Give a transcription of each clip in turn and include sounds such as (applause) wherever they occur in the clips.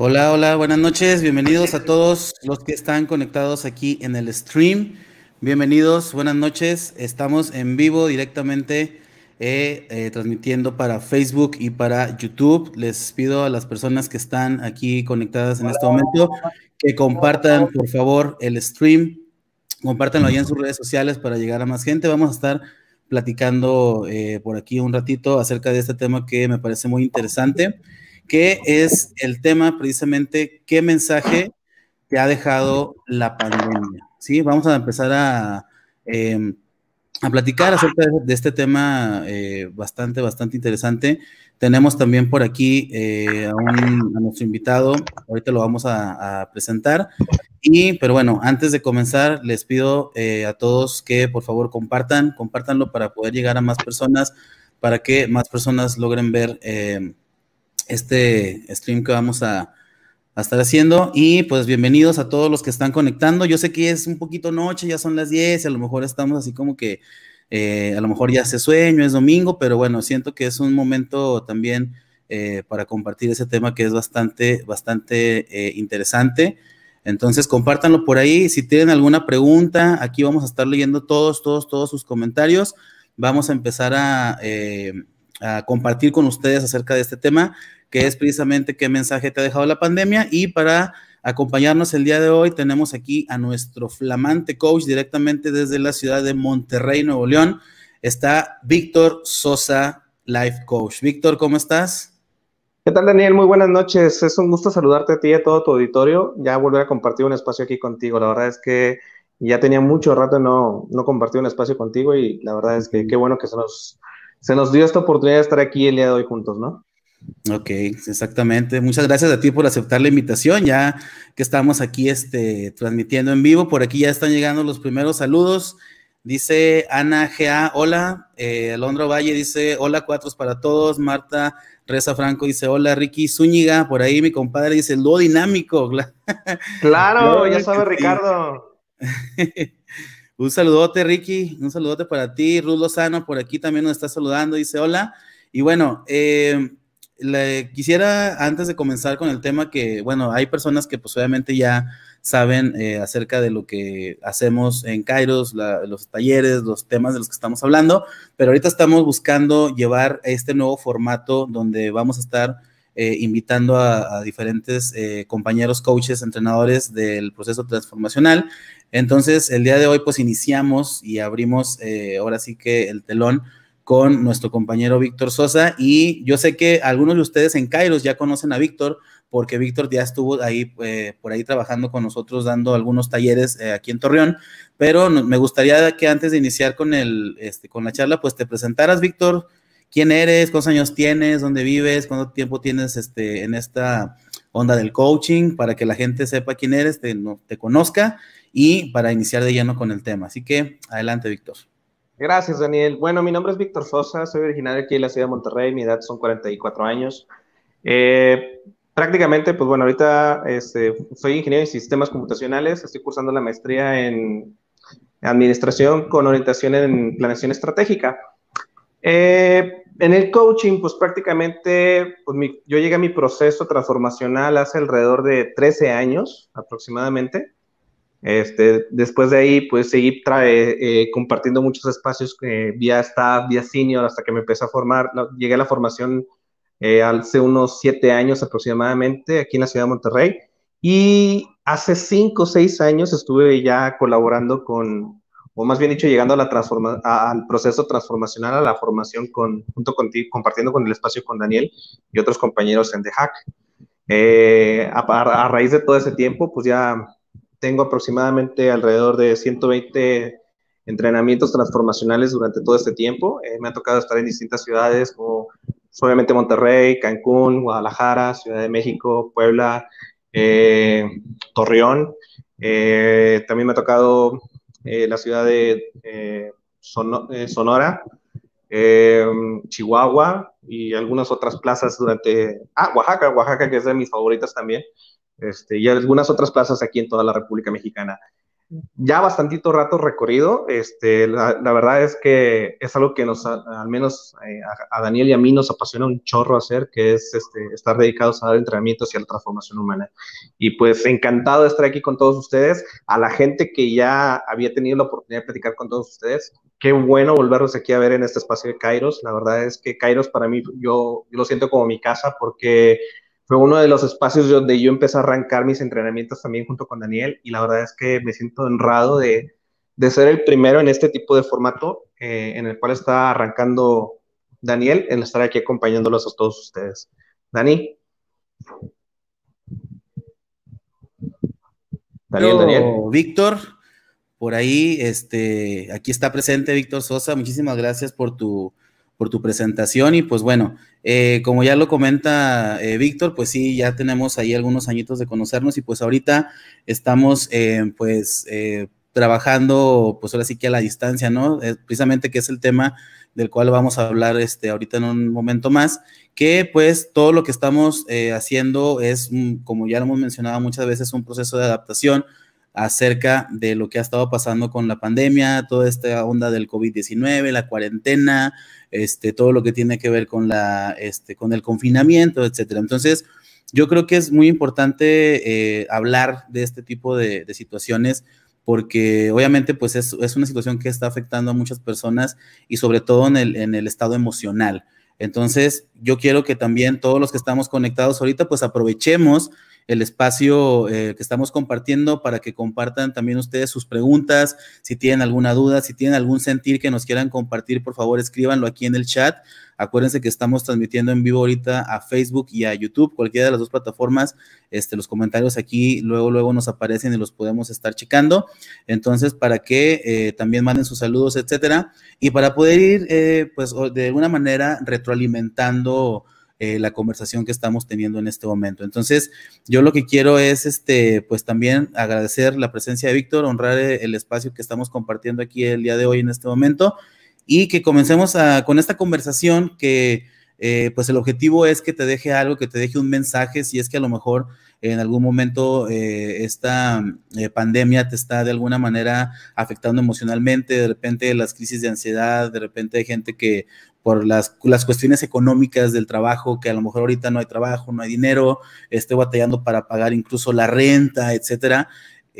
Hola, hola, buenas noches, bienvenidos a todos los que están conectados aquí en el stream. Bienvenidos, buenas noches. Estamos en vivo directamente eh, eh, transmitiendo para Facebook y para YouTube. Les pido a las personas que están aquí conectadas en este momento que compartan, por favor, el stream. Compártanlo ahí en sus redes sociales para llegar a más gente. Vamos a estar platicando eh, por aquí un ratito acerca de este tema que me parece muy interesante que es el tema precisamente qué mensaje te ha dejado la pandemia. Sí, vamos a empezar a, em, a platicar acerca de, este tema eh, bastante, bastante interesante. Tenemos también por aquí eh, a, nuestro invitado, ahorita lo vamos a, presentar. Y, pero bueno, antes de comenzar, les pido eh, a todos que por favor compartan, compartanlo para poder llegar a más personas, para que más personas logren ver em, este stream que vamos a, estar haciendo. Y pues bienvenidos a todos los que están conectando. Yo sé que es un poquito noche, ya son las 10, a lo mejor estamos así como que eh, a lo mejor ya hace sueño, es domingo, pero bueno, siento que es un momento también eh, para compartir ese tema que es bastante, bastante eh, interesante. Entonces, compártanlo por ahí. Si tienen alguna pregunta, aquí vamos a estar leyendo todos, todos, todos sus comentarios. Vamos a empezar a, a compartir con ustedes acerca de este tema que es precisamente qué mensaje te ha dejado la pandemia. Y para acompañarnos el día de hoy tenemos aquí a nuestro flamante coach directamente desde la ciudad de Monterrey, Nuevo León. Está Víctor Sosa, Life Coach. Víctor, ¿cómo estás? ¿Qué tal, Daniel? Muy buenas noches. Es un gusto saludarte a ti y a todo tu auditorio. Ya volver a compartir un espacio aquí contigo. La verdad es que ya tenía mucho rato no, no compartir un espacio contigo y la verdad es que qué bueno que se nos, se nos dio esta oportunidad de estar aquí el día de hoy juntos, ¿no? Ok, exactamente. Muchas gracias a ti por aceptar la invitación, ya que estamos aquí este, transmitiendo en vivo. Por aquí ya están llegando los primeros saludos. Dice Ana GA, hola. Eh, Alondra Valle dice, hola, cuatro para todos. Marta Reza Franco dice, hola, Ricky Zúñiga. Por ahí mi compadre dice, lo dinámico. (laughs) Claro, ya sabe Ricardo. (laughs) un saludote, Ricky. Un saludote para ti. Ruth Lozano por aquí también nos está saludando. Dice, hola. Y bueno, eh, le quisiera, antes de comenzar con el tema, que, bueno, hay personas que pues obviamente ya saben eh, acerca de lo que hacemos en Kairos, los talleres, los temas de los que estamos hablando, pero ahorita estamos buscando llevar este nuevo formato donde vamos a estar eh, invitando a, diferentes eh, compañeros, coaches, entrenadores del proceso transformacional. Entonces, el día de hoy, pues iniciamos y abrimos ahora sí que el telón con nuestro compañero Víctor Sosa. Y yo sé que algunos de ustedes en Kairos ya conocen a Víctor, porque Víctor ya estuvo ahí eh, por ahí trabajando con nosotros, dando algunos talleres eh, aquí en Torreón. Pero me gustaría que antes de iniciar con, el, este, con la charla, pues te presentaras, Víctor. ¿Quién eres? ¿Cuántos años tienes? ¿Dónde vives? ¿Cuánto tiempo tienes este, en esta onda del coaching? Para que la gente sepa quién eres, te, te conozca y para iniciar de lleno con el tema. Así que adelante, Víctor. Gracias, Daniel. Bueno, mi nombre es Víctor Sosa, soy originario aquí de la ciudad de Monterrey, mi edad son 44 años. Eh, prácticamente, pues bueno, ahorita este, soy ingeniero en sistemas computacionales, estoy cursando la maestría en administración con orientación en planeación estratégica. Eh, en el coaching, pues prácticamente, pues yo llegué a mi proceso transformacional hace alrededor de 13 años aproximadamente. Este, después de ahí, pues seguí eh, compartiendo muchos espacios eh, vía staff, vía senior, hasta que me empecé a formar. Llegué a la formación eh, hace unos siete años aproximadamente aquí en la ciudad de Monterrey. Y hace cinco o seis años estuve ya colaborando con, o más bien dicho, llegando a la transforma al proceso transformacional, a la formación con, junto contigo, compartiendo con el espacio con Daniel y otros compañeros en The Hack. a, raíz de todo ese tiempo, pues ya tengo aproximadamente alrededor de 120 entrenamientos transformacionales durante todo este tiempo. Eh, me ha tocado estar en distintas ciudades como obviamente Monterrey, Cancún, Guadalajara, Ciudad de México, Puebla, eh, Torreón. Eh, también me ha tocado la ciudad de Sonora, Chihuahua y algunas otras plazas durante... Ah, Oaxaca, Oaxaca que es de mis favoritas también este, y algunas otras plazas aquí en toda la República Mexicana. ya bastantito rato recorrido. Este, la, verdad es que es algo que nos, al menos eh, a, Daniel y a mí nos apasiona un chorro hacer, que es este, estar dedicados a dar entrenamientos y a la transformación humana. Y pues encantado de estar aquí con todos ustedes. A la gente que ya había tenido la oportunidad de platicar con todos ustedes, qué bueno volverlos aquí a ver en este espacio de Kairos. La verdad es que Kairos para mí, yo, yo lo siento como mi casa porque fue uno de los espacios donde yo empecé a arrancar mis entrenamientos también junto con Daniel y la verdad es que me siento honrado de, de ser el primero en este tipo de formato eh, en el cual está arrancando Daniel, en estar aquí acompañándolos a todos ustedes. Dani. Daniel, Daniel. Víctor, por ahí, este, aquí está presente Víctor Sosa. Muchísimas gracias por tu, por tu presentación y pues bueno, eh, como ya lo comenta eh, Víctor, pues sí, ya tenemos ahí algunos añitos de conocernos y pues ahorita estamos eh, pues trabajando pues ahora sí que a la distancia, ¿no? precisamente que es el tema del cual vamos a hablar este, ahorita en un momento más, que pues todo lo que estamos haciendo es, mm, como ya lo hemos mencionado muchas veces, un proceso de adaptación acerca de lo que ha estado pasando con la pandemia, toda esta onda del COVID-19, la cuarentena, este, todo lo que tiene que ver con, la, este, con el confinamiento, etcétera. Entonces, yo creo que es muy importante eh, hablar de este tipo de, situaciones porque obviamente pues es, una situación que está afectando a muchas personas y sobre todo en el, en el estado emocional. Entonces, yo quiero que también todos los que estamos conectados ahorita, pues aprovechemos el espacio eh, que estamos compartiendo para que compartan también ustedes sus preguntas, si tienen alguna duda, si tienen algún sentir que nos quieran compartir, por favor escríbanlo aquí en el chat. Acuérdense que estamos transmitiendo en vivo ahorita a Facebook y a YouTube, cualquiera de las dos plataformas. Este, los comentarios aquí luego, luego nos aparecen y los podemos estar checando. Entonces, para que eh, también manden sus saludos, etcétera. Y para poder ir, eh, pues, de alguna manera retroalimentando eh, la conversación que estamos teniendo en este momento. Entonces, yo lo que quiero es, este, pues también agradecer la presencia de Víctor, honrar eh, el espacio que estamos compartiendo aquí el día de hoy en este momento y que comencemos con esta conversación que, eh, pues el objetivo es que te deje algo, que te deje un mensaje, si es que a lo mejor en algún momento esta pandemia te está de alguna manera afectando emocionalmente, de repente las crisis de ansiedad, de repente hay gente que por las, las, cuestiones económicas del trabajo, que a lo mejor ahorita no hay trabajo, no hay dinero, esté batallando para pagar incluso la renta, etcétera.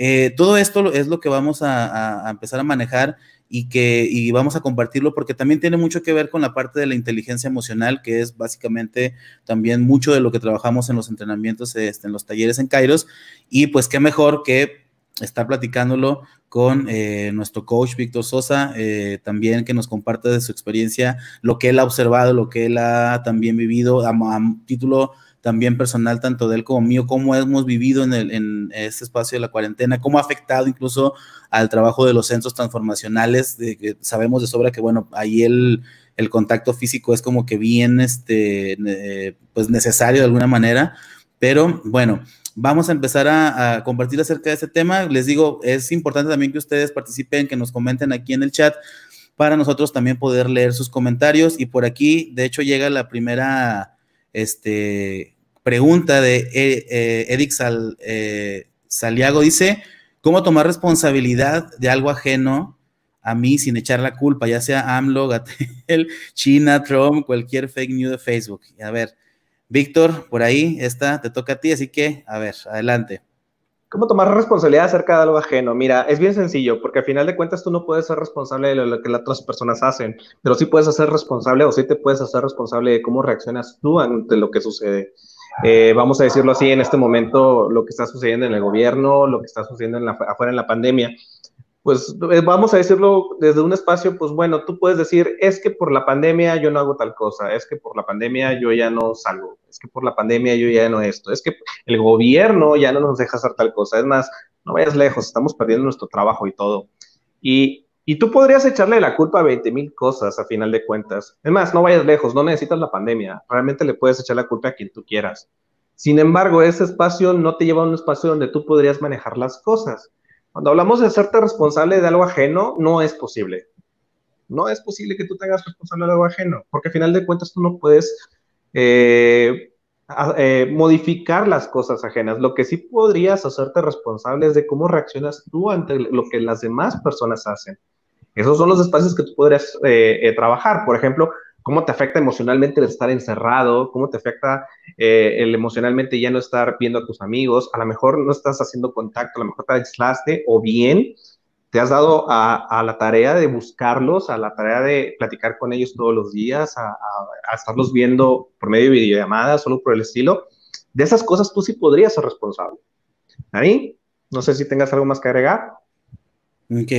Eh, todo esto es lo que vamos a, empezar a manejar y que y vamos a compartirlo porque también tiene mucho que ver con la parte de la inteligencia emocional, que es básicamente también mucho de lo que trabajamos en los entrenamientos, este, en los talleres en Kairos. Y pues qué mejor que estar platicándolo con eh, nuestro coach Víctor Sosa, eh, también que nos comparte de su experiencia, lo que él ha observado, lo que él ha también vivido a, título también personal, tanto de él como mío, cómo hemos vivido en, el, en este espacio de la cuarentena, cómo ha afectado incluso al trabajo de los centros transformacionales, sabemos de sobra que, bueno, ahí el, el contacto físico es como que bien, este, eh, pues necesario de alguna manera, pero bueno, vamos a empezar a, compartir acerca de este tema. Les digo, es importante también que ustedes participen, que nos comenten aquí en el chat para nosotros también poder leer sus comentarios. Y por aquí, de hecho, llega la primera este, pregunta de eh, eh, eh, Saliago. Dice, ¿cómo tomar responsabilidad de algo ajeno a mí sin echar la culpa, ya sea AMLO, Gatel, (laughs) China, Trump, cualquier fake news de Facebook? A ver, Víctor, por ahí está, te toca a ti, así que, a ver, adelante. ¿Cómo tomar responsabilidad acerca de algo ajeno? Mira, es bien sencillo, porque al final de cuentas tú no puedes ser responsable de lo que las otras personas hacen, pero sí puedes ser responsable o sí te puedes hacer responsable de cómo reaccionas tú ante lo que sucede. Eh, vamos a decirlo así, en este momento, lo que está sucediendo en el gobierno, lo que está sucediendo en afuera en la pandemia pues eh, vamos a decirlo desde un espacio, pues bueno, tú puedes decir, es que por la pandemia yo no hago tal cosa, es que por la pandemia yo ya no salgo, es que por la pandemia yo ya no esto, es que el gobierno ya no nos deja hacer tal cosa, es más, no vayas lejos, estamos perdiendo nuestro trabajo y todo. Y, tú podrías echarle la culpa a 20 mil cosas a final de cuentas. Es más, no vayas lejos, no necesitas la pandemia, realmente le puedes echar la culpa a quien tú quieras. Sin embargo, ese espacio no te lleva a un espacio donde tú podrías manejar las cosas. Cuando hablamos de hacerte responsable de algo ajeno, no es posible. No es posible que tú te hagas responsable de algo ajeno, porque al final de cuentas tú no puedes, eh, eh, modificar las cosas ajenas. Lo que sí podrías hacerte responsable es de cómo reaccionas tú ante lo que las demás personas hacen. Esos son los espacios que tú podrías eh, trabajar. Por ejemplo, cómo te afecta emocionalmente el estar encerrado, cómo te afecta el emocionalmente ya no estar viendo a tus amigos, a lo mejor no estás haciendo contacto, a lo mejor te aislaste, o bien te has dado a, la tarea de buscarlos, a la tarea de platicar con ellos todos los días, a, estarlos viendo por medio de videollamadas, solo por el estilo. De esas cosas tú sí podrías ser responsable. Ahí, no sé si tengas algo más que agregar. Ok.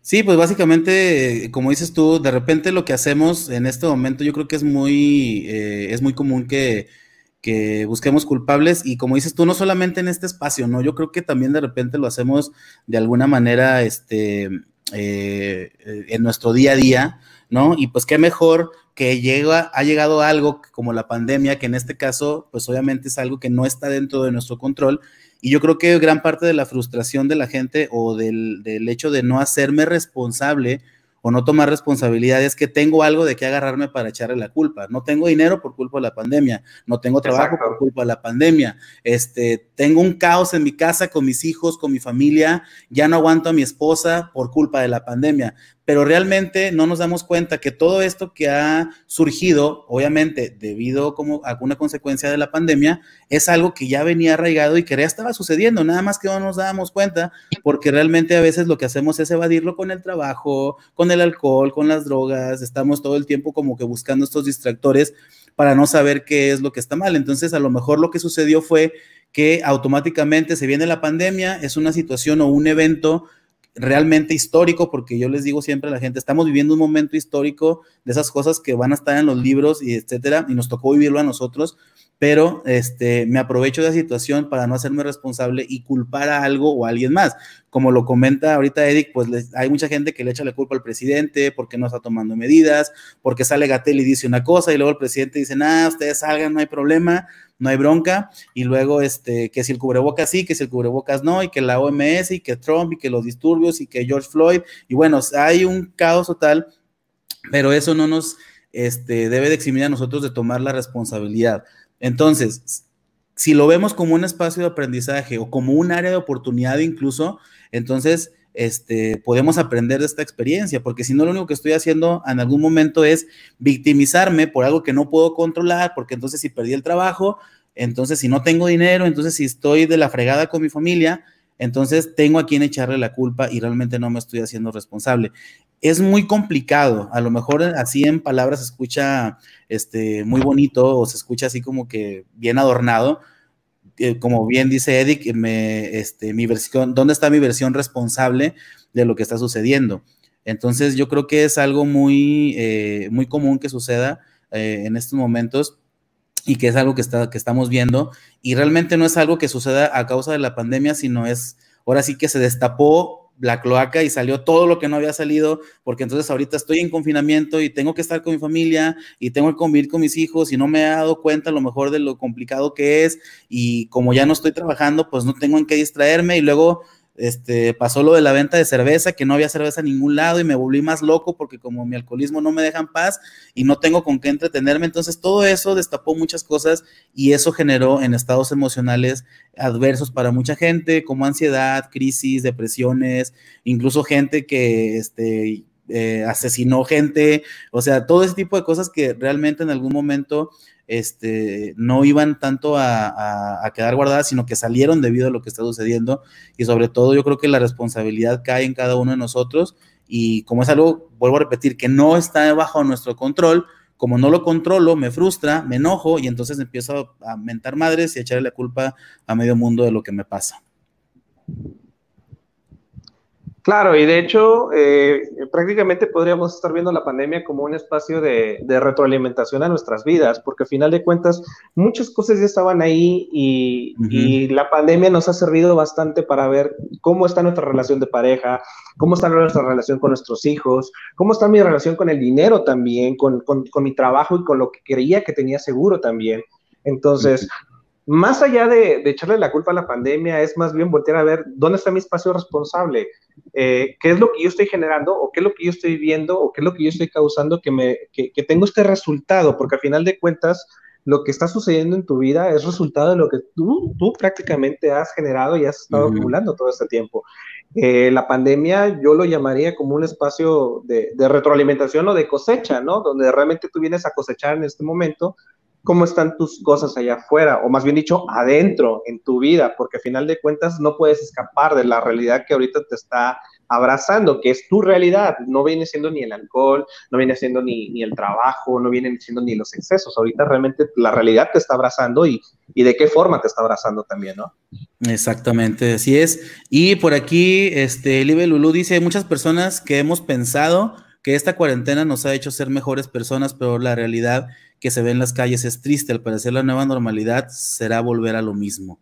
Sí, pues básicamente, como dices tú, de repente lo que hacemos en este momento, yo creo que es muy, eh, es muy común que que busquemos culpables y como dices tú, no solamente en este espacio, ¿no? Yo creo que también de repente lo hacemos de alguna manera, este, eh, en nuestro día a día, ¿no? Y pues qué mejor que llega, ha llegado algo como la pandemia, que en este caso, pues obviamente es algo que no está dentro de nuestro control. Y yo creo que gran parte de la frustración de la gente o del, del hecho de no hacerme responsable o no tomar responsabilidades, que tengo algo de que agarrarme para echarle la culpa. No tengo dinero por culpa de la pandemia, no tengo trabajo por culpa de la pandemia, este, tengo un caos en mi casa con mis hijos, con mi familia, ya no aguanto a mi esposa por culpa de la pandemia pero realmente no nos damos cuenta que todo esto que ha surgido, obviamente debido como a alguna consecuencia de la pandemia, es algo que ya venía arraigado y que ya estaba sucediendo, nada más que no nos dábamos cuenta, porque realmente a veces lo que hacemos es evadirlo con el trabajo, con el alcohol, con las drogas, estamos todo el tiempo como que buscando estos distractores para no saber qué es lo que está mal. Entonces, a lo mejor lo que sucedió fue que automáticamente se viene la pandemia, es una situación o un evento realmente histórico, porque yo les digo siempre a la gente, estamos viviendo un momento histórico de esas cosas que van a estar en los libros y etcétera, y nos tocó vivirlo a nosotros, pero este, me aprovecho de la situación para no hacerme responsable y culpar a algo o a alguien más. Como lo comenta ahorita Edic, pues hay mucha gente que le echa la culpa al presidente porque no está tomando medidas, porque sale Gatel y dice una cosa y luego el presidente dice, nada, ustedes salgan, no hay problema, no hay bronca, y luego este, que si el cubrebocas sí, que si el cubrebocas no, y que la OMS, y que Trump, y que los disturbios, y que George Floyd, y bueno, hay un caos total, pero eso no nos este, debe de eximir a nosotros de tomar la responsabilidad. Entonces, si lo vemos como un espacio de aprendizaje o como un área de oportunidad incluso, entonces este, podemos aprender de esta experiencia, porque si no, lo único que estoy haciendo en algún momento es victimizarme por algo que no puedo controlar, porque entonces si perdí el trabajo, entonces si no tengo dinero, entonces si estoy de la fregada con mi familia, entonces tengo a quien echarle la culpa y realmente no me estoy haciendo responsable. Es muy complicado, a lo mejor así en palabras se escucha este, muy bonito o se escucha así como que bien adornado, eh, como bien dice Edic, este, mi versión, ¿dónde está mi versión responsable de lo que está sucediendo? Entonces yo creo que es algo muy, eh, muy común que suceda eh, en estos momentos y que es algo que, está, que estamos viendo. Y realmente no es algo que suceda a causa de la pandemia, sino es, ahora sí que se destapó la cloaca y salió todo lo que no había salido, porque entonces ahorita estoy en confinamiento y tengo que estar con mi familia y tengo que convivir con mis hijos y no me he dado cuenta a lo mejor de lo complicado que es y como ya no estoy trabajando, pues no tengo en qué distraerme y luego este, pasó lo de la venta de cerveza, que no había cerveza en ningún lado y me volví más loco porque como mi alcoholismo no me deja en paz y no tengo con qué entretenerme, entonces todo eso destapó muchas cosas y eso generó en estados emocionales adversos para mucha gente, como ansiedad, crisis, depresiones, incluso gente que este, eh, asesinó gente, o sea, todo ese tipo de cosas que realmente en algún momento este, no iban tanto a, quedar guardadas, sino que salieron debido a lo que está sucediendo. Y sobre todo yo creo que la responsabilidad cae en cada uno de nosotros. Y como es algo, vuelvo a repetir, que no está bajo nuestro control, como no lo controlo, me frustra, me enojo y entonces empiezo a mentar madres y a echarle la culpa a medio mundo de lo que me pasa. Claro, y de hecho, eh, prácticamente podríamos estar viendo la pandemia como un espacio de, retroalimentación a nuestras vidas, porque al final de cuentas muchas cosas ya estaban ahí y, la pandemia nos ha servido bastante para ver cómo está nuestra relación de pareja, cómo está nuestra relación con nuestros hijos, cómo está mi relación con el dinero también, con, mi trabajo y con lo que creía que tenía seguro también. Entonces, más allá de, echarle la culpa a la pandemia, es más bien voltear a ver dónde está mi espacio responsable, eh, qué es lo que yo estoy generando o qué es lo que yo estoy viendo o qué es lo que yo estoy causando que, me, que, tengo este resultado, porque al final de cuentas, lo que está sucediendo en tu vida es resultado de lo que tú, tú prácticamente has generado y has estado acumulando todo este tiempo. Eh, la pandemia yo lo llamaría como un espacio de, de, retroalimentación o de cosecha, ¿no? Donde realmente tú vienes a cosechar en este momento cómo están tus cosas allá afuera, o más bien dicho, adentro, en tu vida, porque al final de cuentas no puedes escapar de la realidad que ahorita te está abrazando, que es tu realidad, no viene siendo ni el alcohol, no viene siendo ni, el trabajo, no vienen siendo ni los excesos, ahorita realmente la realidad te está abrazando y, y de qué forma te está abrazando también, ¿no? Exactamente, así es. Y por aquí, este, Libe Lulú dice, muchas personas que hemos pensado que esta cuarentena nos ha hecho ser mejores personas, pero la realidad que se ve en las calles es triste. Al parecer la nueva normalidad será volver a lo mismo.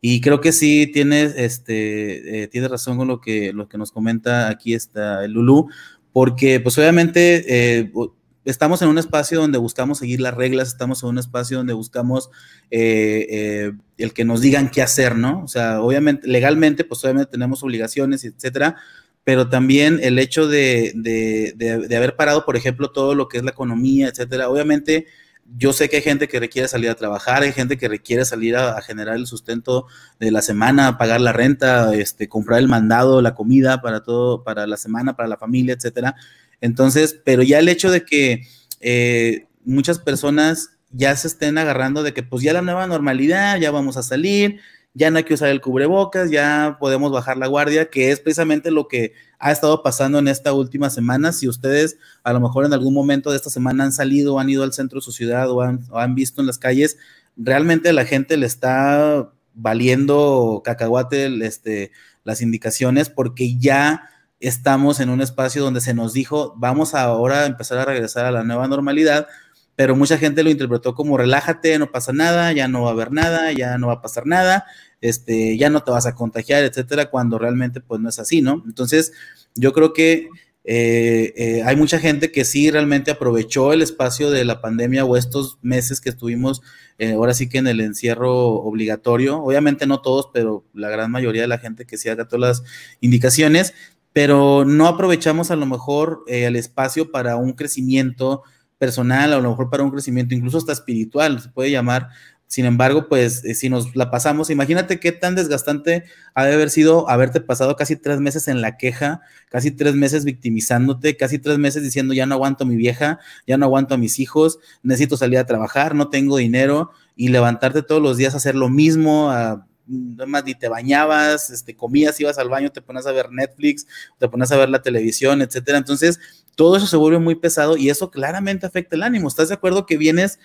Y creo que sí tiene, este, eh, razón con lo que, lo que nos comenta aquí está el Lulú, porque pues obviamente eh, estamos en un espacio donde buscamos seguir las reglas, estamos en un espacio donde buscamos eh, el que nos digan qué hacer, ¿no? O sea, obviamente, legalmente, pues obviamente tenemos obligaciones, etcétera, pero también el hecho de, de, de, haber parado, por ejemplo, todo lo que es la economía, etcétera, obviamente yo sé que hay gente que requiere salir a trabajar, hay gente que requiere salir a, generar el sustento de la semana, pagar la renta, este, comprar el mandado, la comida para todo, para la semana, para la familia, etcétera. Entonces, pero ya el hecho de que eh, muchas personas ya se estén agarrando de que pues ya la nueva normalidad, ya vamos a salir, ya no hay que usar el cubrebocas, ya podemos bajar la guardia, que es precisamente lo que ha estado pasando en esta última semana. Si ustedes a lo mejor en algún momento de esta semana han salido, han ido al centro de su ciudad o han, visto en las calles, realmente la gente le está valiendo cacahuate este, las indicaciones porque ya estamos en un espacio donde se nos dijo, vamos ahora a empezar a regresar a la nueva normalidad, pero mucha gente lo interpretó como relájate, no pasa nada, ya no va a haber nada, ya no va a pasar nada, este, ya no te vas a contagiar, etcétera, cuando realmente pues no es así, ¿no? Entonces, yo creo que eh, eh, hay mucha gente que sí realmente aprovechó el espacio de la pandemia o estos meses que estuvimos eh, ahora sí que en el encierro obligatorio, obviamente no todos, pero la gran mayoría de la gente que sí haga todas las indicaciones, pero no aprovechamos a lo mejor el espacio para un crecimiento personal, a lo mejor para un crecimiento incluso hasta espiritual, se puede llamar. Sin embargo, pues eh, si nos la pasamos, imagínate qué tan desgastante ha de haber sido haberte pasado casi tres meses en la queja, casi tres meses victimizándote, casi tres meses diciendo ya no aguanto a mi vieja, ya no aguanto a mis hijos, necesito salir a trabajar, no tengo dinero y levantarte todos los días a hacer lo mismo, a más ni te bañabas, este, comías, ibas al baño, te pones a ver Netflix, te pones a ver la televisión, etcétera. Entonces, todo eso se vuelve muy pesado y eso claramente afecta el ánimo. ¿Estás de acuerdo que vienes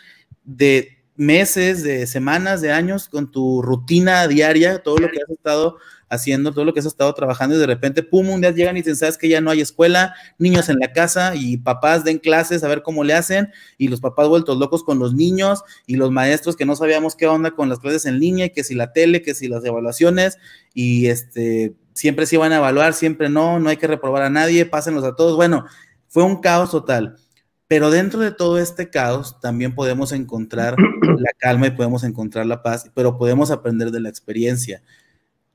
de meses, de semanas, de años con tu rutina diaria, todo lo que has estado haciendo, todo lo que has estado trabajando y de repente, pum, un día llegan y dicen, sabes que ya no hay escuela, niños en la casa y papás den clases a ver cómo le hacen y los papás vueltos locos con los niños y los maestros que no sabíamos qué onda con las clases en línea y que si la tele, que si las evaluaciones y este, siempre se iban a evaluar, siempre no, no hay que reprobar a nadie, pásenlos a todos. Bueno, fue un caos total. Pero dentro de todo este caos también podemos encontrar (clears throat) la calma y podemos encontrar la paz, pero podemos aprender de la experiencia.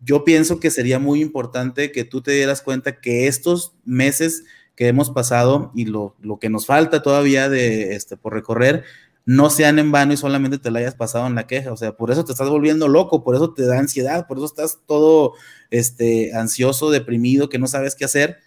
Yo pienso que sería muy importante que tú te dieras cuenta que estos meses que hemos pasado y lo, que nos falta todavía de este por recorrer no sean en vano y solamente te la hayas pasado en la queja, o sea, por eso te estás volviendo loco, por eso te da ansiedad, por eso estás todo este ansioso, deprimido, que no sabes qué hacer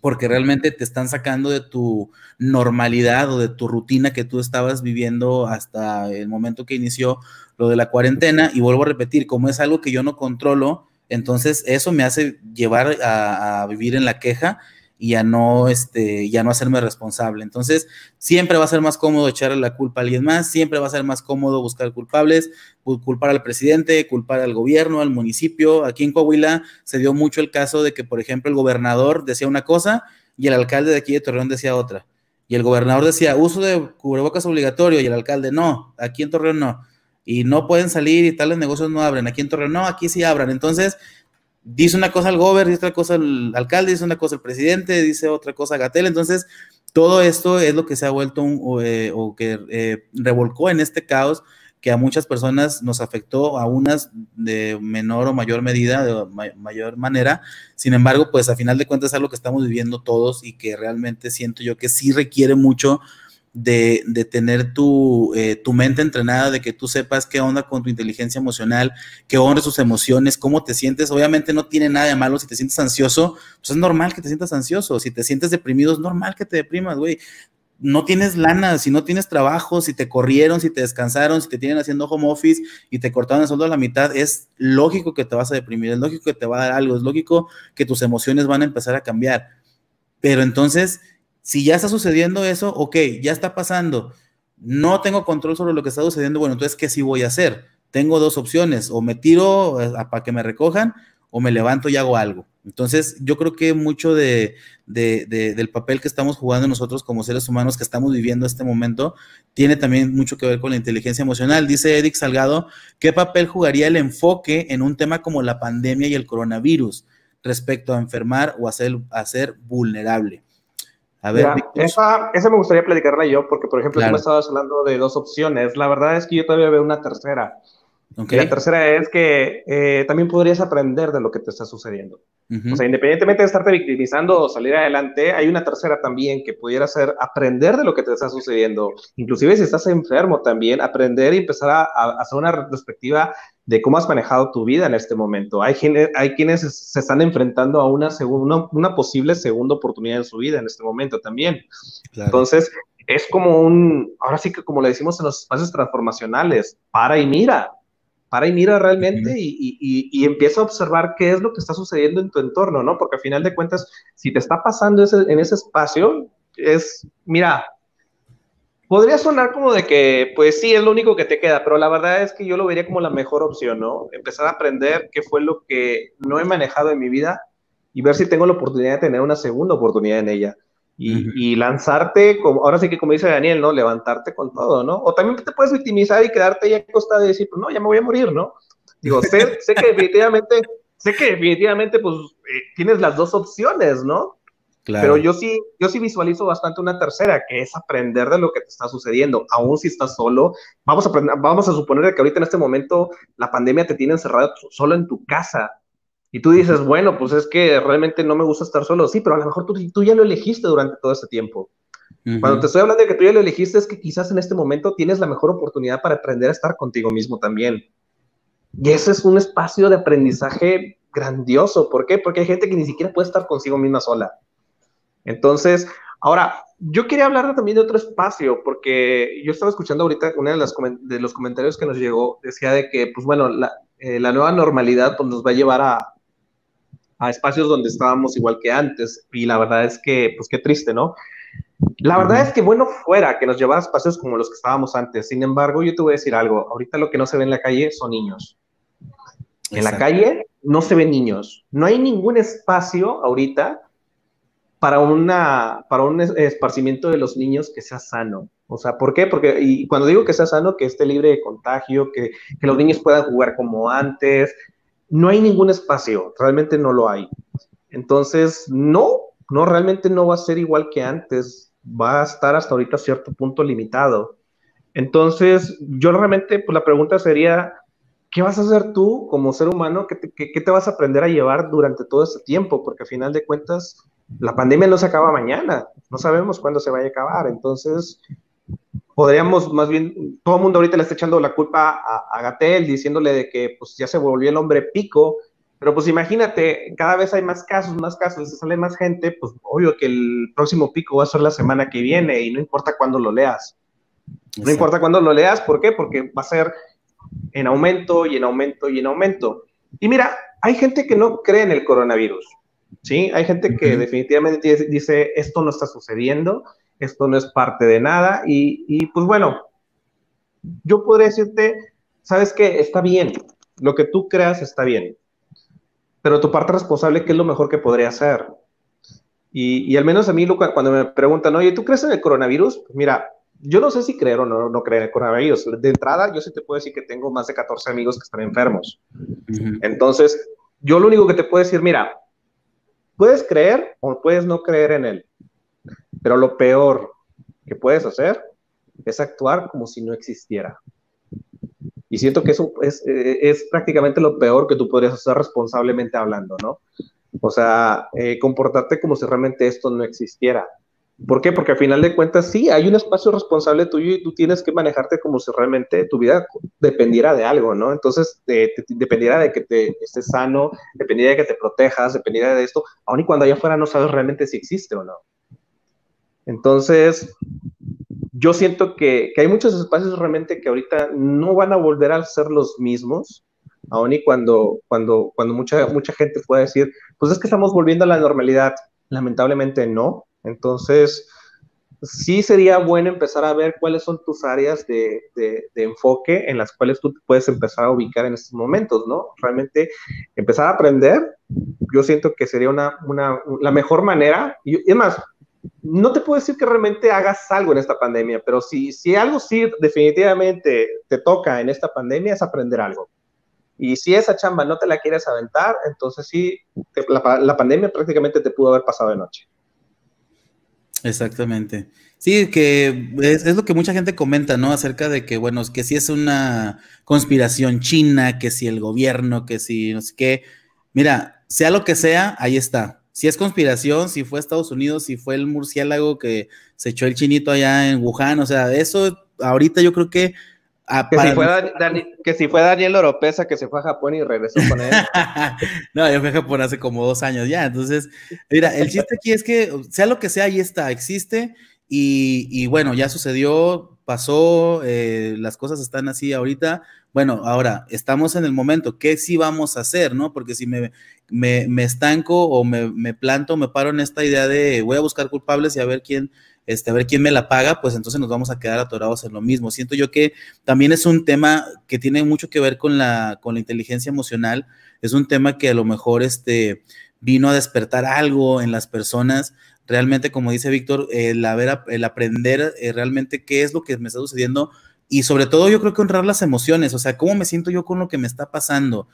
porque realmente te están sacando de tu normalidad o de tu rutina que tú estabas viviendo hasta el momento que inició lo de la cuarentena. Y vuelvo a repetir, como es algo que yo no controlo, entonces eso me hace llevar a, vivir en la queja y a no, este, ya no hacerme responsable. Entonces, siempre va a ser más cómodo echarle la culpa a alguien más, siempre va a ser más cómodo buscar culpables, culpar al presidente, culpar al gobierno, al municipio. Aquí en Coahuila se dio mucho el caso de que, por ejemplo, el gobernador decía una cosa y el alcalde de aquí de Torreón decía otra. Y el gobernador decía, uso de cubrebocas obligatorio, y el alcalde, no, aquí en Torreón no. Y no pueden salir y tales negocios no abren. Aquí en Torreón, no, aquí sí abran. Entonces, dice una cosa el gobernador, dice otra cosa el alcalde, dice una cosa el presidente, dice otra cosa Gatel. Entonces, todo esto es lo que se ha vuelto o, eh, que eh, revolcó en este caos que a muchas personas nos afectó, a unas de menor o mayor medida, de mayor manera. Sin embargo, pues a final de cuentas es algo que estamos viviendo todos y que realmente siento yo que sí requiere mucho de, tener tu, eh, tu, mente entrenada, de que tú sepas qué onda con tu inteligencia emocional, qué honres tus emociones, cómo te sientes. Obviamente no tiene nada de malo si te sientes ansioso, pues es normal que te sientas ansioso. Si te sientes deprimido, es normal que te deprimas, güey. No tienes lana, si no tienes trabajo, si te corrieron, si te descansaron, si te tienen haciendo home office y te cortaron el sueldo a la mitad, es lógico que te vas a deprimir, es lógico que te va a dar algo, es lógico que tus emociones van a empezar a cambiar. Pero entonces, si ya está sucediendo eso, ok, ya está pasando, no tengo control sobre lo que está sucediendo, bueno, entonces, ¿qué sí voy a hacer? Tengo dos opciones, o me tiro eh, para que me recojan, o me levanto y hago algo. Entonces, yo creo que mucho de, del papel que estamos jugando nosotros como seres humanos que estamos viviendo este momento tiene también mucho que ver con la inteligencia emocional. Dice Eric Salgado, ¿qué papel jugaría el enfoque en un tema como la pandemia y el coronavirus respecto a enfermar o a ser vulnerable? A ver, esa, esa, me gustaría platicarla yo, porque por ejemplo, tú me estabas hablando de dos opciones. La verdad es que yo todavía veo una tercera. La tercera es que eh, también podrías aprender de lo que te está sucediendo. O sea, independientemente de estarte victimizando o salir adelante, hay una tercera también que pudiera ser aprender de lo que te está sucediendo. Inclusive si estás enfermo también, aprender y empezar a, a hacer una retrospectiva de cómo has manejado tu vida en este momento. Hay, hay quienes se están enfrentando a una, una, una, posible segunda oportunidad en su vida en este momento también. Entonces, es como un, ahora sí que como le decimos en los espacios transformacionales, para y mira, para y mira realmente y, y, y, empieza a observar qué es lo que está sucediendo en tu entorno, ¿no? Porque al final de cuentas, si te está pasando ese, en ese espacio, es, mira, Podría sonar como de que, pues sí, es lo único que te queda, pero la verdad es que yo lo vería como la mejor opción, ¿no? Empezar a aprender qué fue lo que no he manejado en mi vida y ver si tengo la oportunidad de tener una segunda oportunidad en ella. Y, lanzarte, como, ahora sí que como dice Daniel, ¿no? Levantarte con todo, ¿no? O también te puedes victimizar y quedarte ahí acostado y decir, pues no, ya me voy a morir, ¿no? Digo, sé, (laughs) sé que definitivamente, sé que definitivamente, pues, eh, tienes las dos opciones, ¿no? Pero yo sí, yo sí visualizo bastante una tercera, que es aprender de lo que te está sucediendo, aún si estás solo. Vamos a, vamos a suponer que ahorita en este momento la pandemia te tiene encerrado solo en tu casa. Y tú dices, bueno, pues es que realmente no me gusta estar solo. Sí, pero a lo mejor tú, tú ya lo elegiste durante todo ese tiempo. Cuando te estoy hablando de que tú ya lo elegiste, es que quizás en este momento tienes la mejor oportunidad para aprender a estar contigo mismo también. Y ese es un espacio de aprendizaje grandioso. ¿Por qué? Porque hay gente que ni siquiera puede estar consigo misma sola. Entonces, ahora, yo quería hablar también de otro espacio, porque yo estaba escuchando ahorita una de, las, de los comentarios que nos llegó, decía de que, pues bueno, la, eh, nueva normalidad pues, nos va a llevar a, a, espacios donde estábamos igual que antes, y la verdad es que, pues qué triste, ¿no? La verdad es que bueno fuera que nos llevara a espacios como los que estábamos antes, sin embargo, yo te voy a decir algo, ahorita lo que no se ve en la calle son niños. En la calle no se ven niños, no hay ningún espacio ahorita para, una, para un esparcimiento de los niños que sea sano. O sea, ¿por qué? Porque, y cuando digo que sea sano, que esté libre de contagio, que, que los niños puedan jugar como antes, no hay ningún espacio, realmente no lo hay. Entonces, no, no, realmente no va a ser igual que antes, va a estar hasta ahorita a cierto punto limitado. Entonces, yo realmente, pues la pregunta sería, ¿qué vas a hacer tú como ser humano? ¿Qué te, vas a aprender a llevar durante todo este tiempo? Porque al final de cuentas, la pandemia no se acaba mañana, no sabemos cuándo se vaya a acabar, entonces podríamos más bien, todo el mundo ahorita le está echando la culpa a, a Gatel diciéndole de que pues ya se volvió el hombre pico, pero pues imagínate, cada vez hay más casos, más casos, sale más gente, pues obvio que el próximo pico va a ser la semana que viene y no importa cuándo lo leas. No importa cuándo lo leas, ¿por qué? Porque va a ser en aumento y en aumento y en aumento. Y mira, hay gente que no cree en el coronavirus. ¿sí? Hay gente que definitivamente dice, esto no está sucediendo, esto no es parte de nada, y, pues bueno, yo podría decirte, sabes que está bien, lo que tú creas está bien, pero tu parte responsable, ¿qué es lo mejor que podría hacer? Y, al menos a mí, cuando me preguntan, oye, ¿tú crees en el coronavirus? Pues mira, yo no sé si creer o no, no creer en el coronavirus. De entrada, yo sí te puedo decir que tengo más de 14 amigos que están enfermos. Entonces, yo lo único que te puedo decir, mira, Puedes creer o puedes no creer en él, pero lo peor que puedes hacer es actuar como si no existiera. Y siento que eso es, es, prácticamente lo peor que tú podrías hacer responsablemente hablando, ¿no? O sea, eh, comportarte como si realmente esto no existiera. ¿Por qué? Porque al final de cuentas sí, hay un espacio responsable tuyo y tú tienes que manejarte como si realmente tu vida dependiera de algo, ¿no? Entonces, dependiera de que te estés sano, dependiera de que te protejas, dependiera de esto, aun y cuando allá afuera no sabes realmente si existe o no. Entonces, yo siento que, hay muchos espacios realmente que ahorita no van a volver a ser los mismos, aun y cuando, cuando, cuando mucha, mucha gente puede decir, pues es que estamos volviendo a la normalidad. Lamentablemente no, entonces, sí sería bueno empezar a ver cuáles son tus áreas de, enfoque en las cuales tú puedes empezar a ubicar en estos momentos, ¿no? Realmente empezar a aprender, yo siento que sería una, la mejor manera, y, y además, no te puedo decir que realmente hagas algo en esta pandemia, pero si, si algo sí definitivamente te toca en esta pandemia es aprender algo. Y si esa chamba no te la quieres aventar, entonces sí, la, la pandemia prácticamente te pudo haber pasado de noche. Exactamente. Sí, que es, lo que mucha gente comenta, ¿no? Acerca de que, bueno, que si es una conspiración china, que si el gobierno, que si no sé qué. Mira, sea lo que sea, ahí está. Si es conspiración, si fue Estados Unidos, si fue el murciélago que se echó el chinito allá en Wuhan, o sea, eso ahorita yo creo que que, si fue que, si fue Daniel Oropesa que se fue a Japón y regresó con él. (laughs) no, yo fui a Japón hace como dos años ya. Entonces, mira, el chiste aquí es que sea lo que sea, ahí está, existe. Y, bueno, ya sucedió, pasó, eh, las cosas están así ahorita. Bueno, ahora estamos en el momento, ¿qué sí vamos a hacer, no? Porque si me, me, estanco o me, me planto, me paro en esta idea de voy a buscar culpables y a ver quién este, a ver quién me la paga, pues entonces nos vamos a quedar atorados en lo mismo. Siento yo que también es un tema que tiene mucho que ver con la, con la inteligencia emocional, es un tema que a lo mejor este, vino a despertar algo en las personas. Realmente, como dice Víctor, el, el aprender eh, realmente qué es lo que me está sucediendo y sobre todo yo creo que honrar las emociones, o sea, cómo me siento yo con lo que me está pasando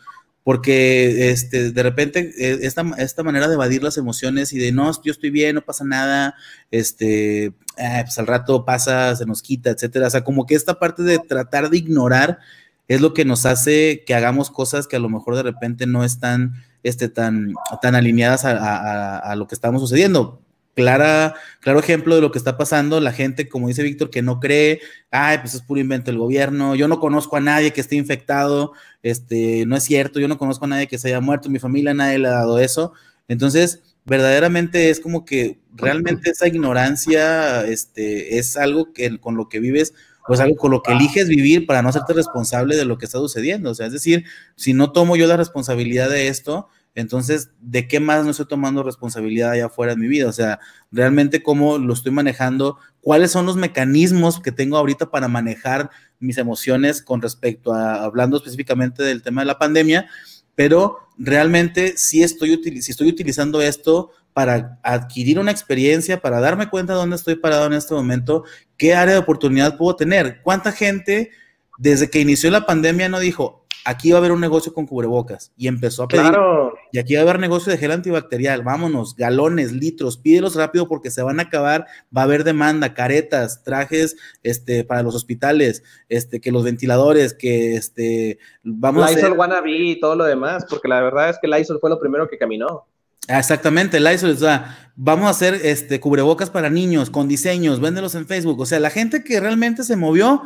porque este, de repente eh, esta, esta manera de evadir las emociones y de no, yo estoy bien, no pasa nada, este, ah, pues al rato pasa, se nos quita, etcétera. O sea, como que esta parte de tratar de ignorar es lo que nos hace que hagamos cosas que a lo mejor de repente no están este, tan, tan alineadas a, a lo que estamos sucediendo clara, claro ejemplo de lo que está pasando, la gente, como dice Víctor, que no cree, ay, pues es puro invento del gobierno, yo no conozco a nadie que esté infectado, este, no es cierto, yo no conozco a nadie que se haya muerto, mi familia nadie le ha dado eso. Entonces, verdaderamente es como que realmente esa ignorancia este, es algo que con lo que vives o es algo con lo que eliges vivir para no hacerte responsable de lo que está sucediendo. O sea, es decir, si no tomo yo la responsabilidad de esto, entonces, ¿de qué más no estoy tomando responsabilidad allá afuera de mi vida? O sea, realmente cómo lo estoy manejando, cuáles son los mecanismos que tengo ahorita para manejar mis emociones con respecto a, hablando específicamente del tema de la pandemia, pero realmente sí estoy, si estoy utilizando esto para adquirir una experiencia, para darme cuenta de dónde estoy parado en este momento, qué área de oportunidad puedo tener, cuánta gente desde que inició la pandemia no dijo, aquí va a haber un negocio con cubrebocas. Y empezó a pedir. Claro. Y aquí va a haber negocio de gel antibacterial. Vámonos, galones, litros, pídelos rápido porque se van a acabar. Va a haber demanda, caretas, trajes este, para los hospitales, este, que los ventiladores, que este, vamos Lysol a hacer... wannabe y todo lo demás, porque la verdad es que Lysol fue lo primero que caminó. Exactamente, Lysol, o sea, vamos a hacer este cubrebocas para niños con diseños, véndelos en Facebook. O sea, la gente que realmente se movió